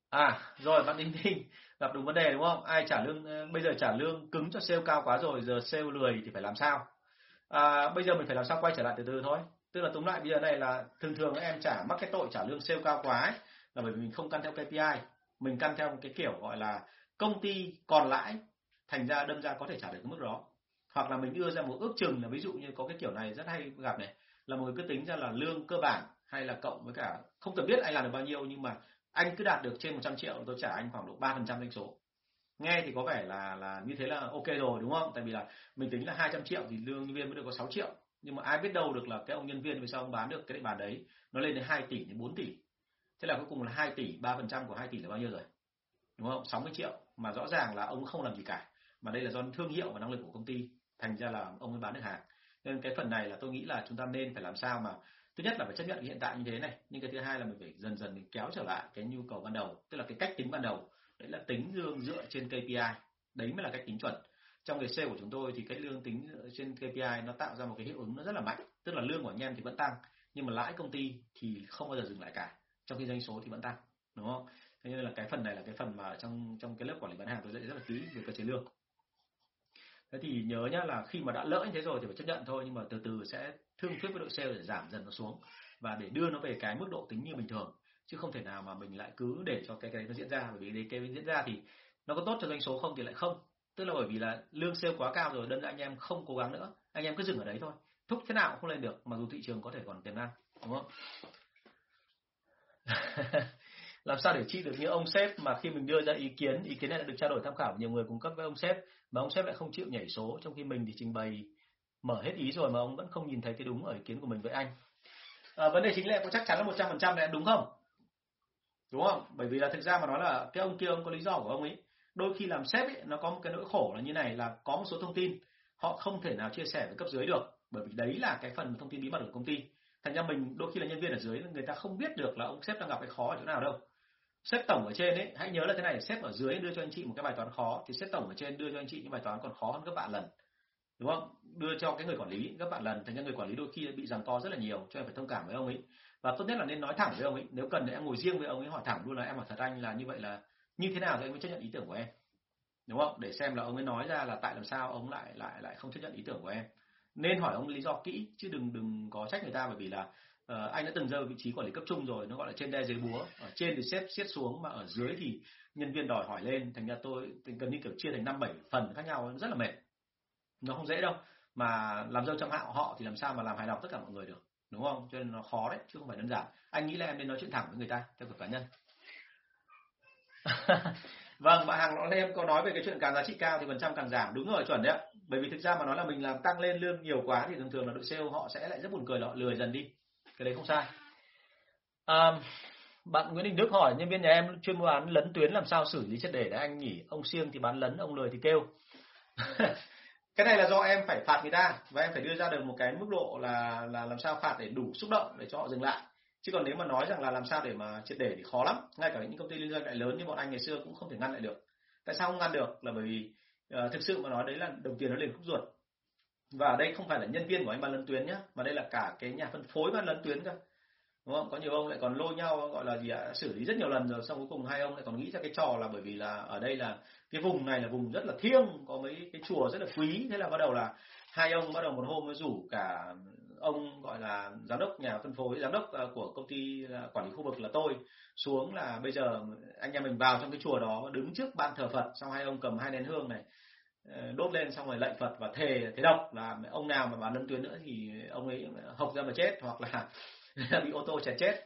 S1: À rồi bạn đinh đinh gặp đúng vấn đề đúng không? Ai trả lương ờ, bây giờ trả lương cứng cho sale cao quá rồi giờ sale lười thì phải làm sao? À, bây giờ mình phải làm sao quay trở lại từ từ thôi. Tức là tóm lại bây giờ này là thường thường em trả mắc cái tội trả lương sale cao quá ấy, là bởi vì mình không căn theo KPI mình căn theo một cái kiểu gọi là công ty còn lãi, thành ra đâm ra có thể trả được cái mức đó. Hoặc là mình đưa ra một ước chừng là ví dụ như có cái kiểu này rất hay gặp này, là một người cứ tính ra là lương cơ bản hay là cộng với cả, không cần biết anh làm được bao nhiêu nhưng mà anh cứ đạt được trên 100 triệu, tôi trả anh khoảng độ ba phần trăm doanh số. Nghe thì có vẻ là là như thế là ok rồi, đúng không? Tại vì là mình tính là 200 triệu thì lương nhân viên mới được có 6 triệu. Nhưng mà ai biết đâu được là cái ông nhân viên vì sao ông bán được cái địa bàn đấy, nó lên đến 2 tỷ đến 4 tỷ thế là cuối cùng là 2 tỷ 3% của 2 tỷ là bao nhiêu rồi? Đúng không? 60 triệu. Mà rõ ràng là ông không làm gì cả. Mà đây là do thương hiệu và năng lực của công ty, thành ra là ông mới bán được hàng. Nên cái phần này là tôi nghĩ là chúng ta nên phải làm sao mà thứ nhất là phải chấp nhận hiện tại như thế này. Nhưng cái thứ hai là mình phải dần dần mình kéo trở lại cái nhu cầu ban đầu. Tức là cái cách tính ban đầu. Đấy là tính lương dựa trên KPI đấy mới là cách tính chuẩn. Trong cái sale của chúng tôi thì cái lương tính trên KPI nó tạo ra một cái hiệu ứng nó rất là mạnh. Tức là lương của anh em thì vẫn tăng, nhưng mà lãi công ty thì không bao giờ dừng lại cả trong khi doanh số thì vẫn tăng, đúng không? Thế nên là cái phần này là cái phần mà trong trong cái lớp quản lý bán hàng tôi dạy rất là kỹ về cơ chế lương. Thế thì nhớ nhá là khi mà đã lỡ như thế rồi thì phải chấp nhận thôi, nhưng mà từ từ sẽ thương thuyết với đội sale để giảm dần nó xuống và để đưa nó về cái mức độ tính như bình thường, chứ không thể nào mà mình lại cứ để cho cái cái nó diễn ra. Bởi vì đấy cái diễn ra thì nó có tốt cho doanh số không thì lại không. Tức là bởi vì là lương sale quá cao rồi, đơn giản anh em không cố gắng nữa, anh em cứ dừng ở đấy thôi. Thúc thế nào cũng không lên được, mặc dù thị trường có thể còn tiềm năng, đúng không? [laughs] làm sao để chi được những ông sếp mà khi mình đưa ra ý kiến ý kiến này đã được trao đổi tham khảo nhiều người cung cấp với ông sếp mà ông sếp lại không chịu nhảy số trong khi mình thì trình bày mở hết ý rồi mà ông vẫn không nhìn thấy cái đúng ở ý kiến của mình với anh. À, vấn đề chính là có chắc chắn là một trăm phần trăm là đúng không? Đúng không? Bởi vì là thực ra mà nói là cái ông kia ông có lý do của ông ấy. Đôi khi làm sếp ấy, nó có một cái nỗi khổ là như này là có một số thông tin họ không thể nào chia sẻ với cấp dưới được bởi vì đấy là cái phần thông tin bí mật của công ty thành ra mình, đôi khi là nhân viên ở dưới, người ta không biết được là ông sếp đang gặp cái khó ở chỗ nào đâu. Sếp tổng ở trên ấy, hãy nhớ là thế này, sếp ở dưới đưa cho anh chị một cái bài toán khó, thì sếp tổng ở trên đưa cho anh chị những bài toán còn khó hơn các bạn lần. Đúng không? Đưa cho cái người quản lý các bạn lần, thành ra người quản lý đôi khi bị giằng co rất là nhiều, cho em phải thông cảm với ông ấy. Và tốt nhất là nên nói thẳng với ông ấy, nếu cần thì em ngồi riêng với ông ấy hỏi thẳng luôn là em hỏi thật anh là như vậy là như thế nào thì anh mới chấp nhận ý tưởng của em. Đúng không? Để xem là ông ấy nói ra là tại làm sao ông lại lại lại không chấp nhận ý tưởng của em nên hỏi ông lý do kỹ chứ đừng đừng có trách người ta bởi vì là uh, anh đã từng rơi vị trí quản lý cấp trung rồi nó gọi là trên đe dưới búa. Ở trên thì xếp xiết xuống mà ở dưới thì nhân viên đòi hỏi lên. Thành ra tôi cần như kiểu chia thành năm bảy phần khác nhau rất là mệt. Nó không dễ đâu mà làm dâu trong hạo họ thì làm sao mà làm hài lòng tất cả mọi người được đúng không? Cho nên nó khó đấy chứ không phải đơn giản. Anh nghĩ là em nên nói chuyện thẳng với người ta theo kiểu cá nhân. [laughs] vâng bạn hàng nó em có nói về cái chuyện càng giá trị cao thì phần trăm càng giảm. Đúng rồi chuẩn đấy ạ. Bởi vì thực ra mà nói là mình làm tăng lên lương nhiều quá thì thường thường là đội sale họ sẽ lại rất buồn cười là họ lười dần đi. Cái đấy không sai. À, bạn Nguyễn Đình Đức hỏi nhân viên nhà em chuyên mua bán lấn tuyến làm sao xử lý chất để đấy anh nhỉ ông siêng thì bán lấn ông lười thì kêu. [laughs] Cái này là do em phải phạt người ta và em phải đưa ra được một cái mức độ là là làm sao phạt để đủ xúc động để cho họ dừng lại chứ còn nếu mà nói rằng là làm sao để mà triệt để thì khó lắm. Ngay cả những công ty liên doanh lại lớn như bọn anh ngày xưa cũng không thể ngăn lại được. Tại sao không ngăn được? Là bởi vì uh, thực sự mà nói đấy là đồng tiền nó liền khúc ruột. Và ở đây không phải là nhân viên của anh ban lân tuyến nhá mà đây là cả cái nhà phân phối ban lân tuyến cơ. Đúng không? Có nhiều ông lại còn lôi nhau gọi là gì ạ xử lý rất nhiều lần rồi xong cuối cùng hai ông lại còn nghĩ ra cái trò là bởi vì là ở đây là cái vùng này là vùng rất là thiêng có mấy cái chùa rất là quý. Thế là bắt đầu là hai ông bắt đầu một hôm mới rủ cả ông gọi là giám đốc nhà phân phối, giám đốc ờ, của công ty quản lý khu vực là tôi, xuống là bây giờ anh em mình vào trong cái chùa đó, đứng trước ban thờ Phật, xong hai ông cầm hai nén hương này ờ, đốt lên xong rồi lệnh Phật và thề thế độc là ông nào mà bán lân tuyến nữa thì ông ấy hộc ra mà chết, hoặc là [laughs] bị ô tô chè chết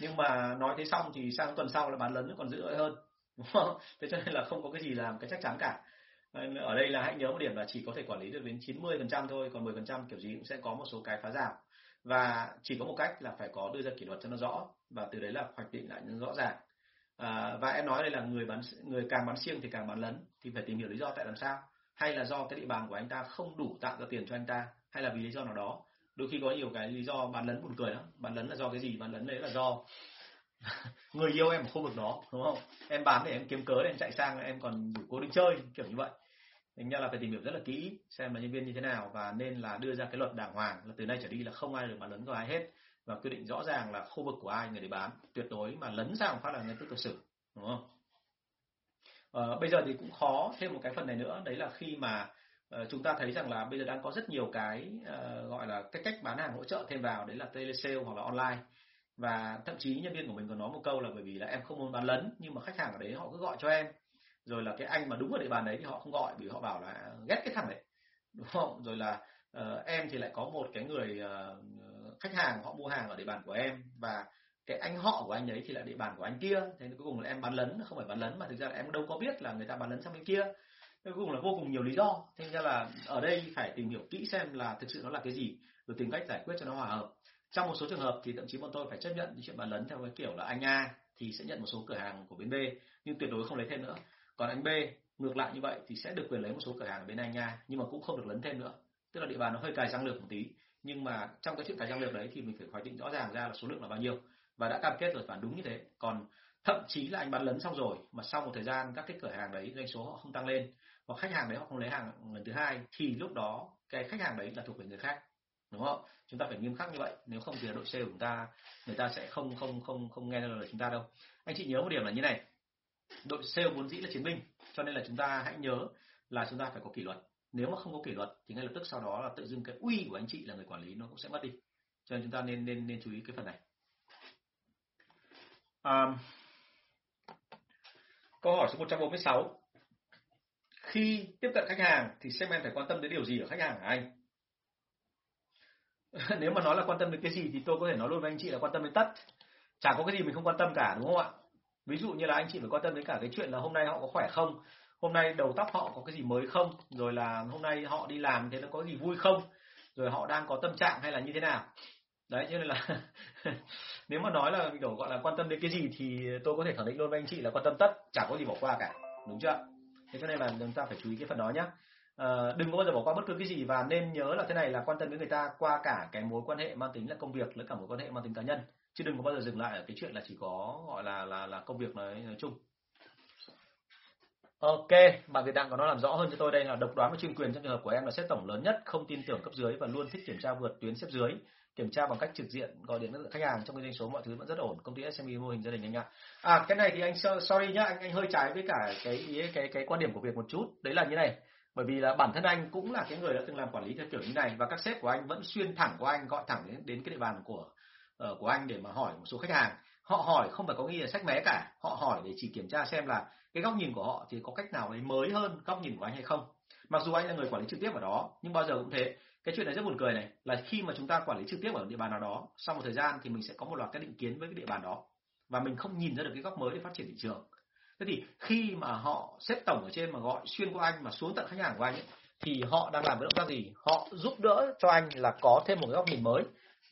S1: nhưng mà nói thế xong thì sang tuần sau là bán lớn còn dữ hơn, đúng không? thế cho nên là không có cái gì làm, cái chắc chắn cả Vâng, ở đây là hãy nhớ một điểm là chỉ có thể quản lý được đến 90% thôi còn 10% kiểu gì cũng sẽ có một số cái phá giảm. Và chỉ có một cách là phải có đưa ra kỷ luật cho nó rõ và từ đấy là hoạch định lại những rõ ràng. À, và em nói đây là người bán người càng bán siêng thì càng bán lấn thì phải tìm hiểu lý do tại làm sao. Hay là do cái địa bàn của anh ta không đủ tạo ra tiền cho anh ta hay là vì lý do nào đó. Đôi khi có nhiều cái lý do bán lấn buồn cười lắm. Bán lấn là do cái gì? Bán lấn đấy là do [laughs] người yêu em ở khu vực đó đúng không? Em bán để em kiếm cớ để em chạy sang em còn đủ cố định chơi kiểu như vậy mình ra là phải tìm hiểu rất là kỹ xem là nhân viên như thế nào và nên là đưa ra cái luật đàng hoàng là từ nay trở đi là không ai được mà lấn của ai hết và quy định rõ ràng là khu vực của ai người để bán. Tuyệt đối mà lấn sang phát là ngay tức tự xử đúng không? À, bây giờ thì cũng khó thêm một cái phần này nữa đấy là khi mà uh, chúng ta thấy rằng là bây giờ đang có rất nhiều cái uh, gọi là cái cách bán hàng hỗ trợ thêm vào đấy là telesale hoặc là online. Và thậm chí nhân viên của mình còn nói một câu là bởi vì là em không muốn bán lấn nhưng mà khách hàng ở đấy họ cứ gọi cho em rồi là cái anh mà đúng ở địa bàn đấy thì họ không gọi vì họ bảo là ghét cái thằng đấy đúng không? Rồi là uh, em thì lại có một cái người uh, khách hàng họ mua hàng ở địa bàn của em và cái anh họ của anh ấy thì là địa bàn của anh kia. Thế cuối cùng là em bán lấn không phải bán lấn mà thực ra là em đâu có biết là người ta bán lấn sang bên kia. Cuối cùng là vô cùng nhiều lý do. Thế ra là ở đây phải tìm hiểu kỹ xem là thực sự nó là cái gì rồi tìm cách giải quyết cho nó hòa hợp. Trong một số trường hợp thì thậm chí bọn tôi phải chấp nhận những chuyện bán lấn theo cái kiểu là anh A thì sẽ nhận một số cửa hàng của bên B nhưng tuyệt đối không lấy thêm nữa còn anh B, ngược lại như vậy thì sẽ được quyền lấy một số cửa hàng ở bên anh nha, nhưng mà cũng không được lấn thêm nữa. Tức là địa bàn nó hơi cài răng lược một tí, nhưng mà trong cái chuyện cài răng lược đấy thì mình phải hoạch định rõ ràng ra là số lượng là bao nhiêu. Và đã cam kết rồi, phản đúng như thế. Còn thậm chí là anh bán lấn xong rồi, mà sau một thời gian các cái cửa hàng đấy, doanh số họ không tăng lên, hoặc khách hàng đấy họ không lấy hàng lần thứ hai, thì lúc đó cái khách hàng đấy là thuộc về người khác, đúng không? Chúng ta phải nghiêm khắc như vậy, nếu không thì đội sale của chúng ta, người ta sẽ không không không không nghe lời chúng ta đâu. Anh chị nhớ một điểm là như này đội sale vốn dĩ là chiến binh cho nên là chúng ta hãy nhớ là chúng ta phải có kỷ luật. Nếu mà không có kỷ luật thì ngay lập tức sau đó là tự dưng cái uy của anh chị là người quản lý nó cũng sẽ mất đi. Cho nên chúng ta nên nên nên chú ý cái phần này. À, câu hỏi số 146 khi tiếp cận khách hàng thì segment phải quan tâm đến điều gì ở khách hàng hả anh? [laughs] Nếu mà nói là quan tâm đến cái gì thì tôi có thể nói luôn với anh chị là quan tâm đến tất. Chẳng có cái gì mình không quan tâm cả đúng không ạ? Ví dụ như là anh chị phải quan tâm đến cả cái chuyện là hôm nay họ có khỏe không? Hôm nay đầu tóc họ có cái gì mới không? Rồi là hôm nay họ đi làm thế nó có gì vui không? Rồi họ đang có tâm trạng hay là như thế nào? Đấy cho nên là [laughs] nếu mà nói là kiểu gọi là quan tâm đến cái gì thì tôi có thể khẳng định luôn với anh chị là quan tâm tất chẳng có gì bỏ qua cả. Đúng chưa? Thế cho nên là chúng ta phải chú ý cái phần đó nhé à, ờ, đừng có bao giờ bỏ qua bất cứ cái gì và nên nhớ là thế này là quan tâm đến người ta qua cả cái mối quan hệ mang tính là công việc lẫn cả mối quan hệ mang tính cá nhân chứ đừng có bao giờ dừng lại ở cái chuyện là chỉ có gọi là là là công việc nói, nói chung Ok, bạn Việt Đặng có nói làm rõ hơn cho tôi đây là độc đoán và chuyên quyền trong trường hợp của em là xếp tổng lớn nhất, không tin tưởng cấp dưới và luôn thích kiểm tra vượt tuyến xếp dưới, kiểm tra bằng cách trực diện gọi điện với khách hàng trong cái doanh số mọi thứ vẫn rất ổn, công ty SME mô hình gia đình anh ạ. À cái này thì anh sorry nhá, anh anh hơi trái với cả cái cái cái cái quan điểm của việc một chút, đấy là như này. Bởi vì là bản thân anh cũng là cái người đã từng làm quản lý theo kiểu như này và các sếp của anh vẫn xuyên thẳng của anh gọi thẳng đến đến cái địa bàn của Ờ, của anh để mà hỏi một số khách hàng. Họ hỏi không phải có nghĩa là sách mé cả, họ hỏi để chỉ kiểm tra xem là cái góc nhìn của họ thì có cách nào đấy mới hơn góc nhìn của anh hay không. Mặc dù anh là người quản lý trực tiếp ở đó nhưng bao giờ cũng thế. Cái chuyện này rất buồn cười này là khi mà chúng ta quản lý trực tiếp ở địa bàn nào đó sau một thời gian thì mình sẽ có một loạt các định kiến với cái địa bàn đó và mình không nhìn ra được cái góc mới để phát triển thị trường. Thế thì khi mà họ xếp tổng ở trên mà gọi xuyên qua anh mà xuống tận khách hàng của anh ấy, thì họ đang làm cái động tác gì? Họ giúp đỡ cho anh là có thêm một cái góc nhìn mới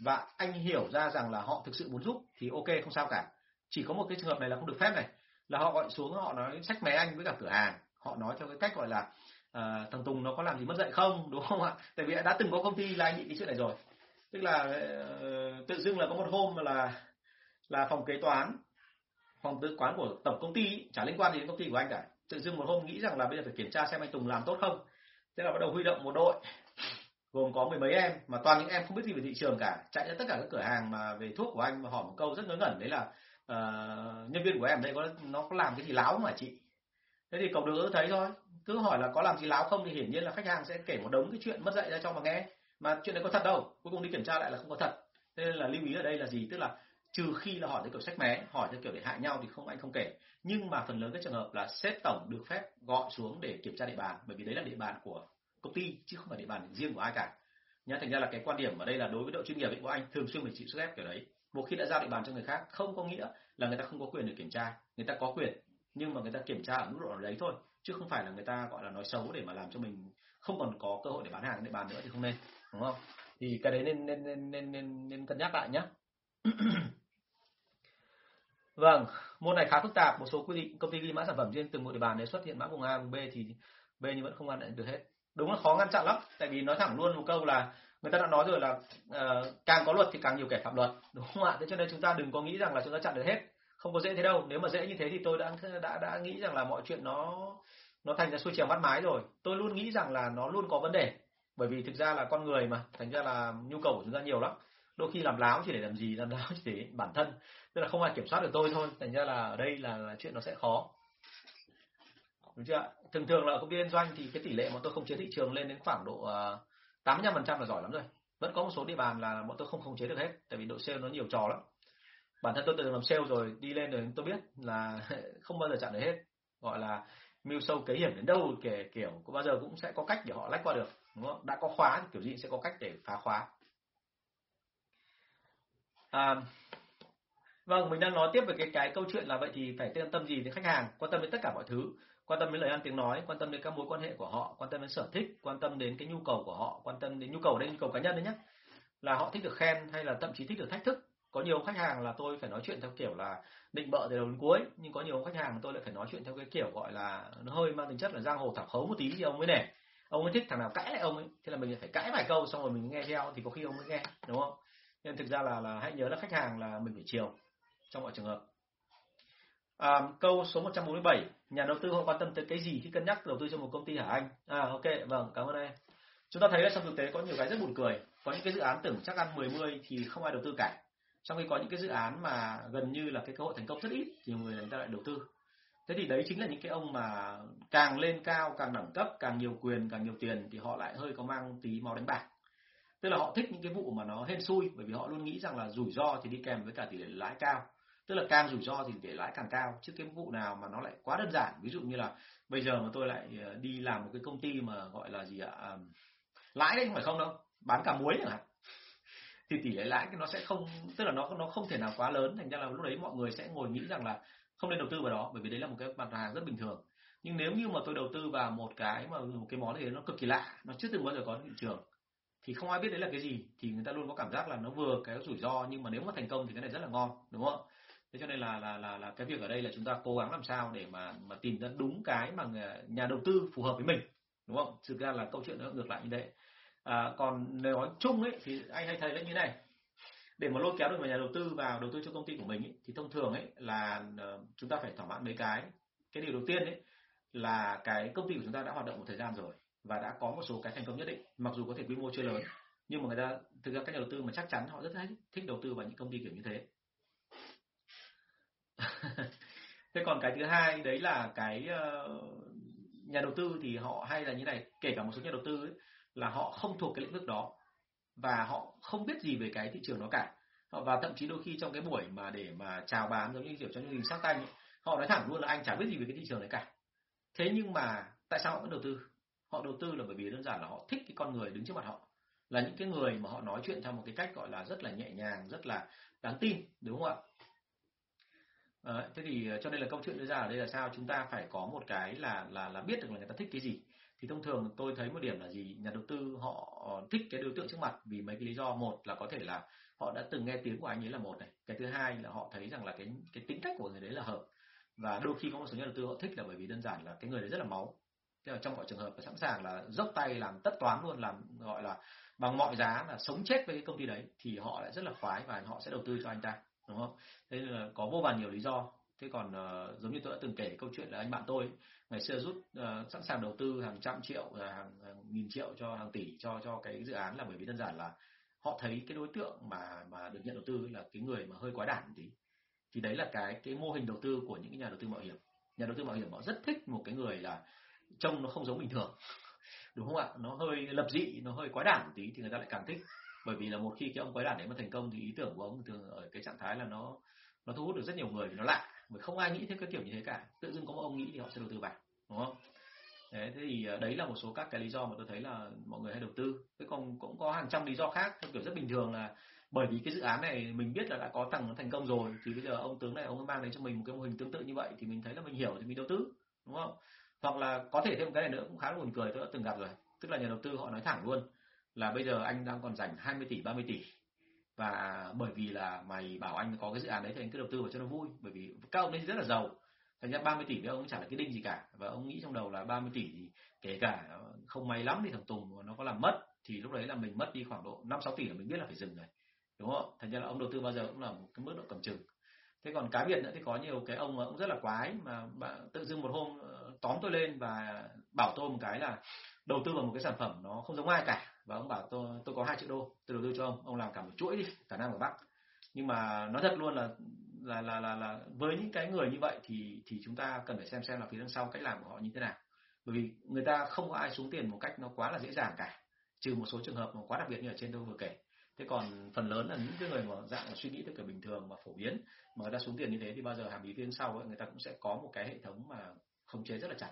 S1: và anh hiểu ra rằng là họ thực sự muốn giúp thì ok không sao cả. Chỉ có một cái trường hợp này là không được phép này là họ gọi xuống họ nói sách mé anh với cả cửa hàng. Họ nói theo cái cách gọi là uh, thằng Tùng nó có làm gì mất dạy không đúng không ạ? Tại vì đã từng có công ty là anh bị cái chuyện này rồi. Tức là uh, tự dưng là có một hôm là là phòng kế toán phòng tư quán của tổng công ty chả liên quan gì đến công ty của anh cả. Tự dưng một hôm nghĩ rằng là bây giờ phải kiểm tra xem anh Tùng làm tốt không. Thế là bắt đầu huy động một đội gồm có mười mấy em mà toàn những em không biết gì về thị trường cả. Chạy đến tất cả các cửa hàng mà về thuốc của anh mà hỏi một câu rất ngớ ngẩn đấy là uh, nhân viên của em đây có nó có làm cái gì láo mà chị? Thế thì cậu đứa thấy thôi cứ hỏi là có làm gì láo không thì hiển nhiên là khách hàng sẽ kể một đống cái chuyện mất dạy ra cho mà nghe. Mà chuyện đấy có thật đâu cuối cùng đi kiểm tra lại là không có thật. Nên là lưu ý ở đây là gì? Tức là trừ khi là hỏi theo kiểu sách mé hỏi theo kiểu để hại nhau thì không anh không kể. Nhưng mà phần lớn các trường hợp là sếp tổng được phép gọi xuống để kiểm tra địa bàn bởi vì đấy là địa bàn của công ty chứ không phải địa bàn riêng của ai cả. Nhá thành ra là cái quan điểm ở đây là đối với đội chuyên nghiệp của anh thường xuyên phải chịu sức ép kiểu đấy. Một khi đã giao địa bàn cho người khác không có nghĩa là người ta không có quyền để kiểm tra. Người ta có quyền nhưng mà người ta kiểm tra ở mức độ đấy thôi chứ không phải là người ta gọi là nói xấu để mà làm cho mình không còn có cơ hội để bán hàng địa bàn nữa thì không nên đúng không? Thì cái đấy nên nên nên nên nên, nên cân nhắc lại nhé [clears throat] vâng môn này khá phức tạp. Một số quy định công ty ghi mã sản phẩm riêng từng một địa bàn để xuất hiện mã vùng A vùng B thì B nhưng vẫn không ăn được hết đúng là khó ngăn chặn lắm. Tại vì nói thẳng luôn một câu là người ta đã nói rồi là uh, càng có luật thì càng nhiều kẻ phạm luật. Đúng không ạ? Thế cho nên chúng ta đừng có nghĩ rằng là chúng ta chặn được hết. Không có dễ thế đâu. Nếu mà dễ như thế thì tôi đã đã đã nghĩ rằng là mọi chuyện nó nó thành ra xuôi trèo bắt mái rồi. Tôi luôn nghĩ rằng là nó luôn có vấn đề. Bởi vì thực ra là con người mà thành ra là nhu cầu của chúng ta nhiều lắm. Đôi khi làm láo chỉ để làm gì làm láo chỉ để bản thân. Tức là không ai kiểm soát được tôi thôi. Thành ra là ở đây là, là chuyện nó sẽ khó đúng chưa thường thường là công ty liên doanh thì cái tỷ lệ mà tôi không chế thị trường lên đến khoảng độ ờ, tám mươi phần trăm là giỏi lắm rồi. Vẫn có một số địa bàn là bọn tôi không khống chế được hết tại vì đội sale nó nhiều trò lắm. Bản thân tôi từng làm sale rồi đi lên rồi tôi biết là [laughs] không bao giờ chặn được hết. Gọi là mưu sâu kế hiểm đến đâu kể kiểu có bao giờ cũng sẽ có cách để họ lách qua được đúng không? Đã có khóa thì kiểu gì sẽ có cách để phá khóa. À, vâng mình đang nói tiếp về cái cái câu chuyện là vậy thì phải quan tâm gì đến khách hàng quan tâm đến tất cả mọi thứ quan tâm đến lời ăn tiếng nói quan tâm đến các mối quan hệ của họ quan tâm đến sở thích quan tâm đến cái nhu cầu của họ quan tâm đến nhu cầu đây nhu cầu cá nhân đấy nhé là họ thích được khen hay là thậm chí thích được thách thức. Có nhiều khách hàng là tôi phải nói chuyện theo kiểu là định bợ từ đầu đến cuối nhưng có nhiều khách hàng tôi lại phải nói chuyện theo cái kiểu gọi là nó hơi mang tính chất là giang hồ thảo khấu một tí thì ông mới nể. Ông ấy thích thằng nào cãi lại ông ấy. Thế là mình phải cãi vài câu xong rồi mình nghe theo thì có khi ông mới nghe đúng không? Nên thực ra là là hãy nhớ là khách hàng là mình phải chiều trong mọi trường hợp. À, câu số 147, nhà đầu tư họ quan tâm tới cái gì khi cân nhắc đầu tư cho một công ty hả anh? À ok, vâng, cảm ơn em. Chúng ta thấy là trong thực tế có nhiều cái rất buồn cười. Có những cái dự án tưởng chắc ăn 10 mươi thì không ai đầu tư cả. Trong khi có những cái dự án mà gần như là cái cơ hội thành công rất ít thì người người ta lại đầu tư. Thế thì đấy chính là những cái ông mà càng lên cao, càng đẳng cấp, càng nhiều quyền, càng nhiều tiền thì họ lại hơi có mang tí máu đánh bạc. Tức là họ thích những cái vụ mà nó hên xui bởi vì họ luôn nghĩ rằng là rủi ro thì đi kèm với cả tỷ lệ lãi cao tức là càng rủi ro thì để lãi càng cao. Chứ cái vụ nào mà nó lại quá đơn giản. Ví dụ như là bây giờ mà tôi lại ờ, đi làm một cái công ty mà gọi là gì ạ? À, lãi đấy không phải không đâu. Bán cả muối chẳng hạn. [laughs] Thì tỷ lệ lãi nó sẽ không tức là nó nó không thể nào quá lớn. Thành ra là lúc đấy mọi người sẽ ngồi nghĩ rằng là không nên đầu tư vào đó bởi vì đấy là một cái mặt hàng rất bình thường. Nhưng nếu như mà tôi đầu tư vào một cái mà một cái món gì nó cực kỳ lạ nó chưa từng bao giờ có thị trường thì không ai biết đấy là cái gì thì người ta luôn có cảm giác là nó vừa cái rủi ro. Nhưng mà nếu mà thành công thì cái này rất là ngon đúng không thế cho nên là là là là cái việc ở đây là chúng ta cố gắng làm sao để mà mà tìm ra đúng cái mà nhà đầu tư phù hợp với mình đúng không? Thực ra là câu chuyện nó ngược lại như thế. À, còn nếu nói chung ấy thì anh hay thấy là như này. Để mà lôi kéo được một nhà đầu tư vào đầu tư cho công ty của mình ấy, thì thông thường ấy là ờ, chúng ta phải thỏa mãn mấy cái cái điều đầu tiên ấy là cái công ty của chúng ta đã hoạt động một thời gian rồi và đã có một số cái thành công nhất định mặc dù có thể quy mô chưa lớn nhưng mà người ta thực ra các nhà đầu tư mà chắc chắn họ rất thích thích đầu tư vào những công ty kiểu như thế. Thế còn cái thứ hai đấy là cái uh, nhà đầu tư thì họ hay là như này kể cả một số nhà đầu tư ấy, là họ không thuộc cái lĩnh vực đó và họ không biết gì về cái thị trường đó cả. Và thậm chí đôi khi trong cái buổi mà để mà chào bán giống như kiểu trong chương trình sát tay ấy, họ nói thẳng luôn là anh chả biết gì về cái thị trường đấy cả. Thế nhưng mà tại sao họ vẫn đầu tư? Họ đầu tư là bởi vì đơn giản là họ thích cái con người đứng trước mặt họ là những cái người mà họ nói chuyện theo một cái cách gọi là rất là nhẹ nhàng rất là đáng tin đúng không ạ? À, thế thì ờ, cho nên là câu chuyện đưa ra ở đây là sao? Chúng ta phải có một cái là là là biết được là người ta thích cái gì. Thì thông thường tôi thấy một điểm là gì? Nhà đầu tư họ thích cái đối tượng trước mặt vì mấy cái lý do. Một là có thể là họ đã từng nghe tiếng của anh ấy là một này. Cái thứ hai là họ thấy rằng là cái cái tính cách của người đấy là hợp. Và đôi khi có một số nhà đầu tư họ thích là bởi vì đơn giản là cái người đấy rất là máu. Thế là trong mọi trường hợp là sẵn sàng là dốc tay làm tất toán luôn làm gọi là bằng mọi giá là sống chết với cái công ty đấy thì họ lại rất là khoái và họ sẽ đầu tư cho anh ta đúng không? Thế là có vô vàn nhiều lý do. Thế còn uh, giống như tôi đã từng kể câu chuyện là anh bạn tôi ngày xưa rút uh, sẵn sàng đầu tư hàng trăm triệu hàng, hàng nghìn triệu cho hàng tỷ cho cho cái dự án là bởi vì đơn giản là họ thấy cái đối tượng mà mà được nhận đầu tư là cái người mà hơi quá đản tí. Thì đấy là cái cái mô hình đầu tư của những nhà đầu tư mạo hiểm. Nhà đầu tư mạo hiểm họ rất thích một cái người là trông nó không giống bình thường. [laughs] Đúng không ạ? Nó hơi lập dị nó hơi quá đản tí thì người ta lại càng thích bởi vì là một khi cái ông quái đản đấy mà thành công thì ý tưởng của ông thường ở cái trạng thái là nó nó thu hút được rất nhiều người vì nó lạ. Bởi không ai nghĩ theo cái kiểu như thế cả. Tự dưng có một ông nghĩ thì họ sẽ đầu tư vào đúng không? Đấy, thế thì à, đấy là một số các cái lý do mà tôi thấy là mọi người hay đầu tư. Thế còn cũng có hàng trăm lý do khác theo kiểu rất bình thường là bởi vì cái dự án này mình biết là đã có thằng thành công rồi thì bây giờ ông tướng này ông mang đến cho mình một cái mô hình tương tự như vậy thì mình thấy là mình hiểu thì mình đầu tư đúng không? Hoặc là có thể thêm một cái này nữa cũng khá là buồn cười tôi đã từng gặp rồi. Tức là nhà đầu tư họ nói thẳng luôn là bây giờ anh đang còn dành 20 tỷ 30 tỷ. Và bởi vì là mày bảo anh có cái dự án đấy thì anh cứ đầu tư vào cho nó vui. Bởi vì các ông ấy rất là giàu. Thành ra 30 tỷ với ông chẳng là cái đinh gì cả. Và ông nghĩ trong đầu là 30 tỷ thì kể cả không may lắm thì thằng Tùng nó có làm mất thì lúc đấy là mình mất đi khoảng độ 5 6 tỷ là mình biết là phải dừng rồi. Đúng không? Thành ra là ông đầu tư bao giờ cũng là một cái mức độ cầm chừng. Thế còn cá biệt nữa thì có nhiều cái ông cũng rất là quái mà bạn tự dưng một hôm ờ, tóm tôi lên và bảo tôi một cái là đầu tư vào một cái sản phẩm nó không giống ai cả và ông bảo tôi tôi có hai triệu đô tôi đầu tư cho ông ông làm cả một chuỗi đi cả nam và bắc. Nhưng mà nói thật luôn là là là là là với những cái người như vậy thì thì chúng ta cần phải xem xem là phía đằng sau cách làm của họ như thế nào. Bởi vì người ta không có ai xuống tiền một cách nó quá là dễ dàng cả trừ một số trường hợp mà quá đặc biệt như ở trên tôi vừa kể. Thế còn phần lớn là những cái người mà dạng là suy nghĩ theo kiểu bình thường và phổ biến mà người ta xuống tiền như thế thì bao giờ hàm ý phía sau ấy, người ta cũng sẽ có một cái hệ thống mà khống chế rất là chặt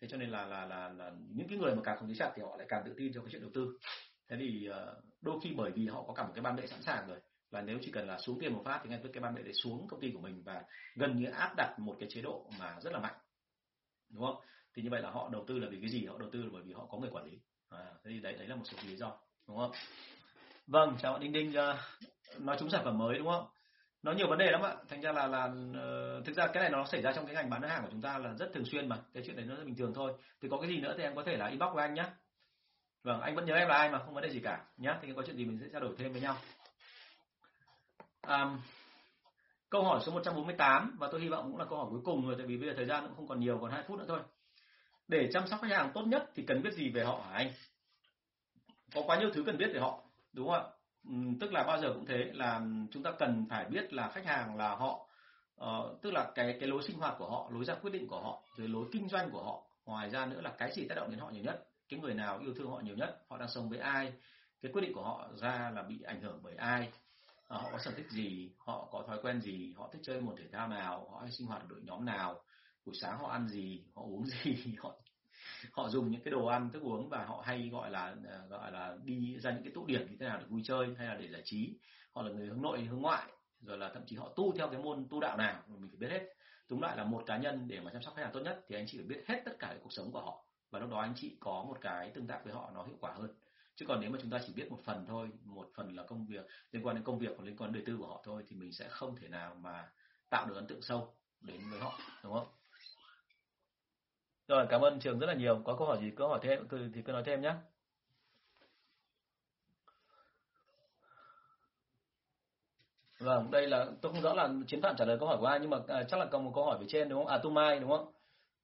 S1: thế cho nên là là là, là những cái người mà càng không thế chặt thì họ lại càng tự tin cho cái chuyện đầu tư. Thế thì ờ, đôi khi bởi vì họ có cả một cái ban bệ sẵn sàng rồi và nếu chỉ cần là xuống tiền một phát thì ngay tức cái ban bệ để xuống công ty của mình và gần như áp đặt một cái chế độ mà rất là mạnh đúng không? Thì như vậy là họ đầu tư là vì cái gì? Họ đầu tư là bởi vì họ có người quản lý. À, thế thì đấy đấy là một số lý do đúng không? Vâng chào bạn đinh đinh ờ, nói chúng sản phẩm mới đúng không? Nó nhiều vấn đề lắm ạ. Thành ra là là uh, thực ra cái này nó xảy ra trong cái ngành bán hàng của chúng ta là rất thường xuyên mà. Cái chuyện đấy nó rất bình thường thôi. Thì có cái gì nữa thì em có thể là inbox với anh nhé vâng anh vẫn nhớ em là ai mà không vấn đề gì cả nhé thì có chuyện gì mình sẽ trao đổi thêm với nhau. Um, câu hỏi số 148 và tôi hy vọng cũng là câu hỏi cuối cùng rồi tại vì bây giờ thời gian cũng không còn nhiều còn hai phút nữa thôi. Để chăm sóc khách hàng tốt nhất thì cần biết gì về họ hả anh? Có quá nhiều thứ cần biết về họ đúng không ạ? Ừ, tức là bao giờ cũng thế là chúng ta cần phải biết là khách hàng là họ uh, tức là cái cái lối sinh hoạt của họ lối ra quyết định của họ rồi lối kinh doanh của họ. Ngoài ra nữa là cái gì tác động đến họ nhiều nhất cái người nào yêu thương họ nhiều nhất họ đang sống với ai cái quyết định của họ ra là bị ảnh hưởng bởi ai uh, họ có sở thích gì họ có thói quen gì họ thích chơi môn thể thao nào họ hay sinh hoạt đội nhóm nào buổi sáng họ ăn gì họ uống gì [laughs] họ họ dùng những cái đồ ăn, thức uống và họ hay gọi là ờ, gọi là đi ra những cái tụ điểm như thế nào để vui chơi hay là để giải trí. Họ là người hướng nội, hướng ngoại, rồi là thậm chí họ tu theo cái môn tu đạo nào mình phải biết hết. Tóm lại là một cá nhân để mà chăm sóc khách hàng tốt nhất thì anh chị phải biết hết tất cả cái cuộc sống của họ và lúc đó anh chị có một cái tương tác với họ nó hiệu quả hơn. Chứ còn nếu mà chúng ta chỉ biết một phần thôi, một phần là công việc, liên quan đến công việc và liên quan đến đời tư của họ thôi thì mình sẽ không thể nào mà tạo được ấn tượng sâu đến với họ, đúng không? Rồi cảm ơn trường rất là nhiều. Có câu hỏi gì cứ hỏi thêm thì cứ nói thêm nhé vâng đây là tôi không rõ là chiến phạm trả lời câu hỏi của ai nhưng mà à, chắc là còn một câu hỏi về trên đúng không? À tu mai đúng không?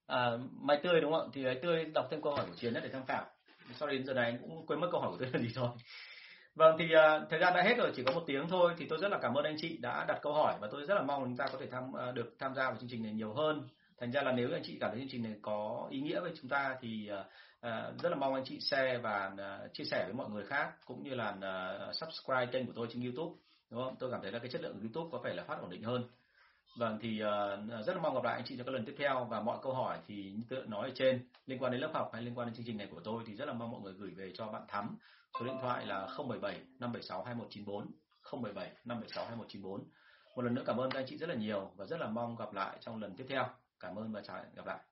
S1: À, mai tươi đúng không? Thì ấy tươi đọc thêm câu hỏi của chiến để tham khảo. Sau đến giờ này cũng quên mất câu hỏi của tôi là gì rồi. Vâng thì à, thời gian đã hết rồi chỉ có một tiếng thôi thì tôi rất là cảm ơn anh chị đã đặt câu hỏi và tôi rất là mong chúng ta có thể tham à, được tham gia vào chương trình này nhiều hơn thành ra là nếu anh chị cảm thấy chương trình này có ý nghĩa với chúng ta thì uh, rất là mong anh chị share và uh, chia sẻ với mọi người khác cũng như là uh, subscribe kênh của tôi trên YouTube đúng không tôi cảm thấy là cái chất lượng của YouTube có vẻ là phát ổn định hơn Vâng thì uh, rất là mong gặp lại anh chị trong các lần tiếp theo và mọi câu hỏi thì như tôi nói ở trên liên quan đến lớp học hay liên quan đến chương trình này của tôi thì rất là mong mọi người gửi về cho bạn Thắm. Số điện thoại là 077 576 2194 077 576 2194. Một lần nữa cảm ơn các anh chị rất là nhiều và rất là mong gặp lại trong lần tiếp theo. Cảm ơn và chào gặp lại.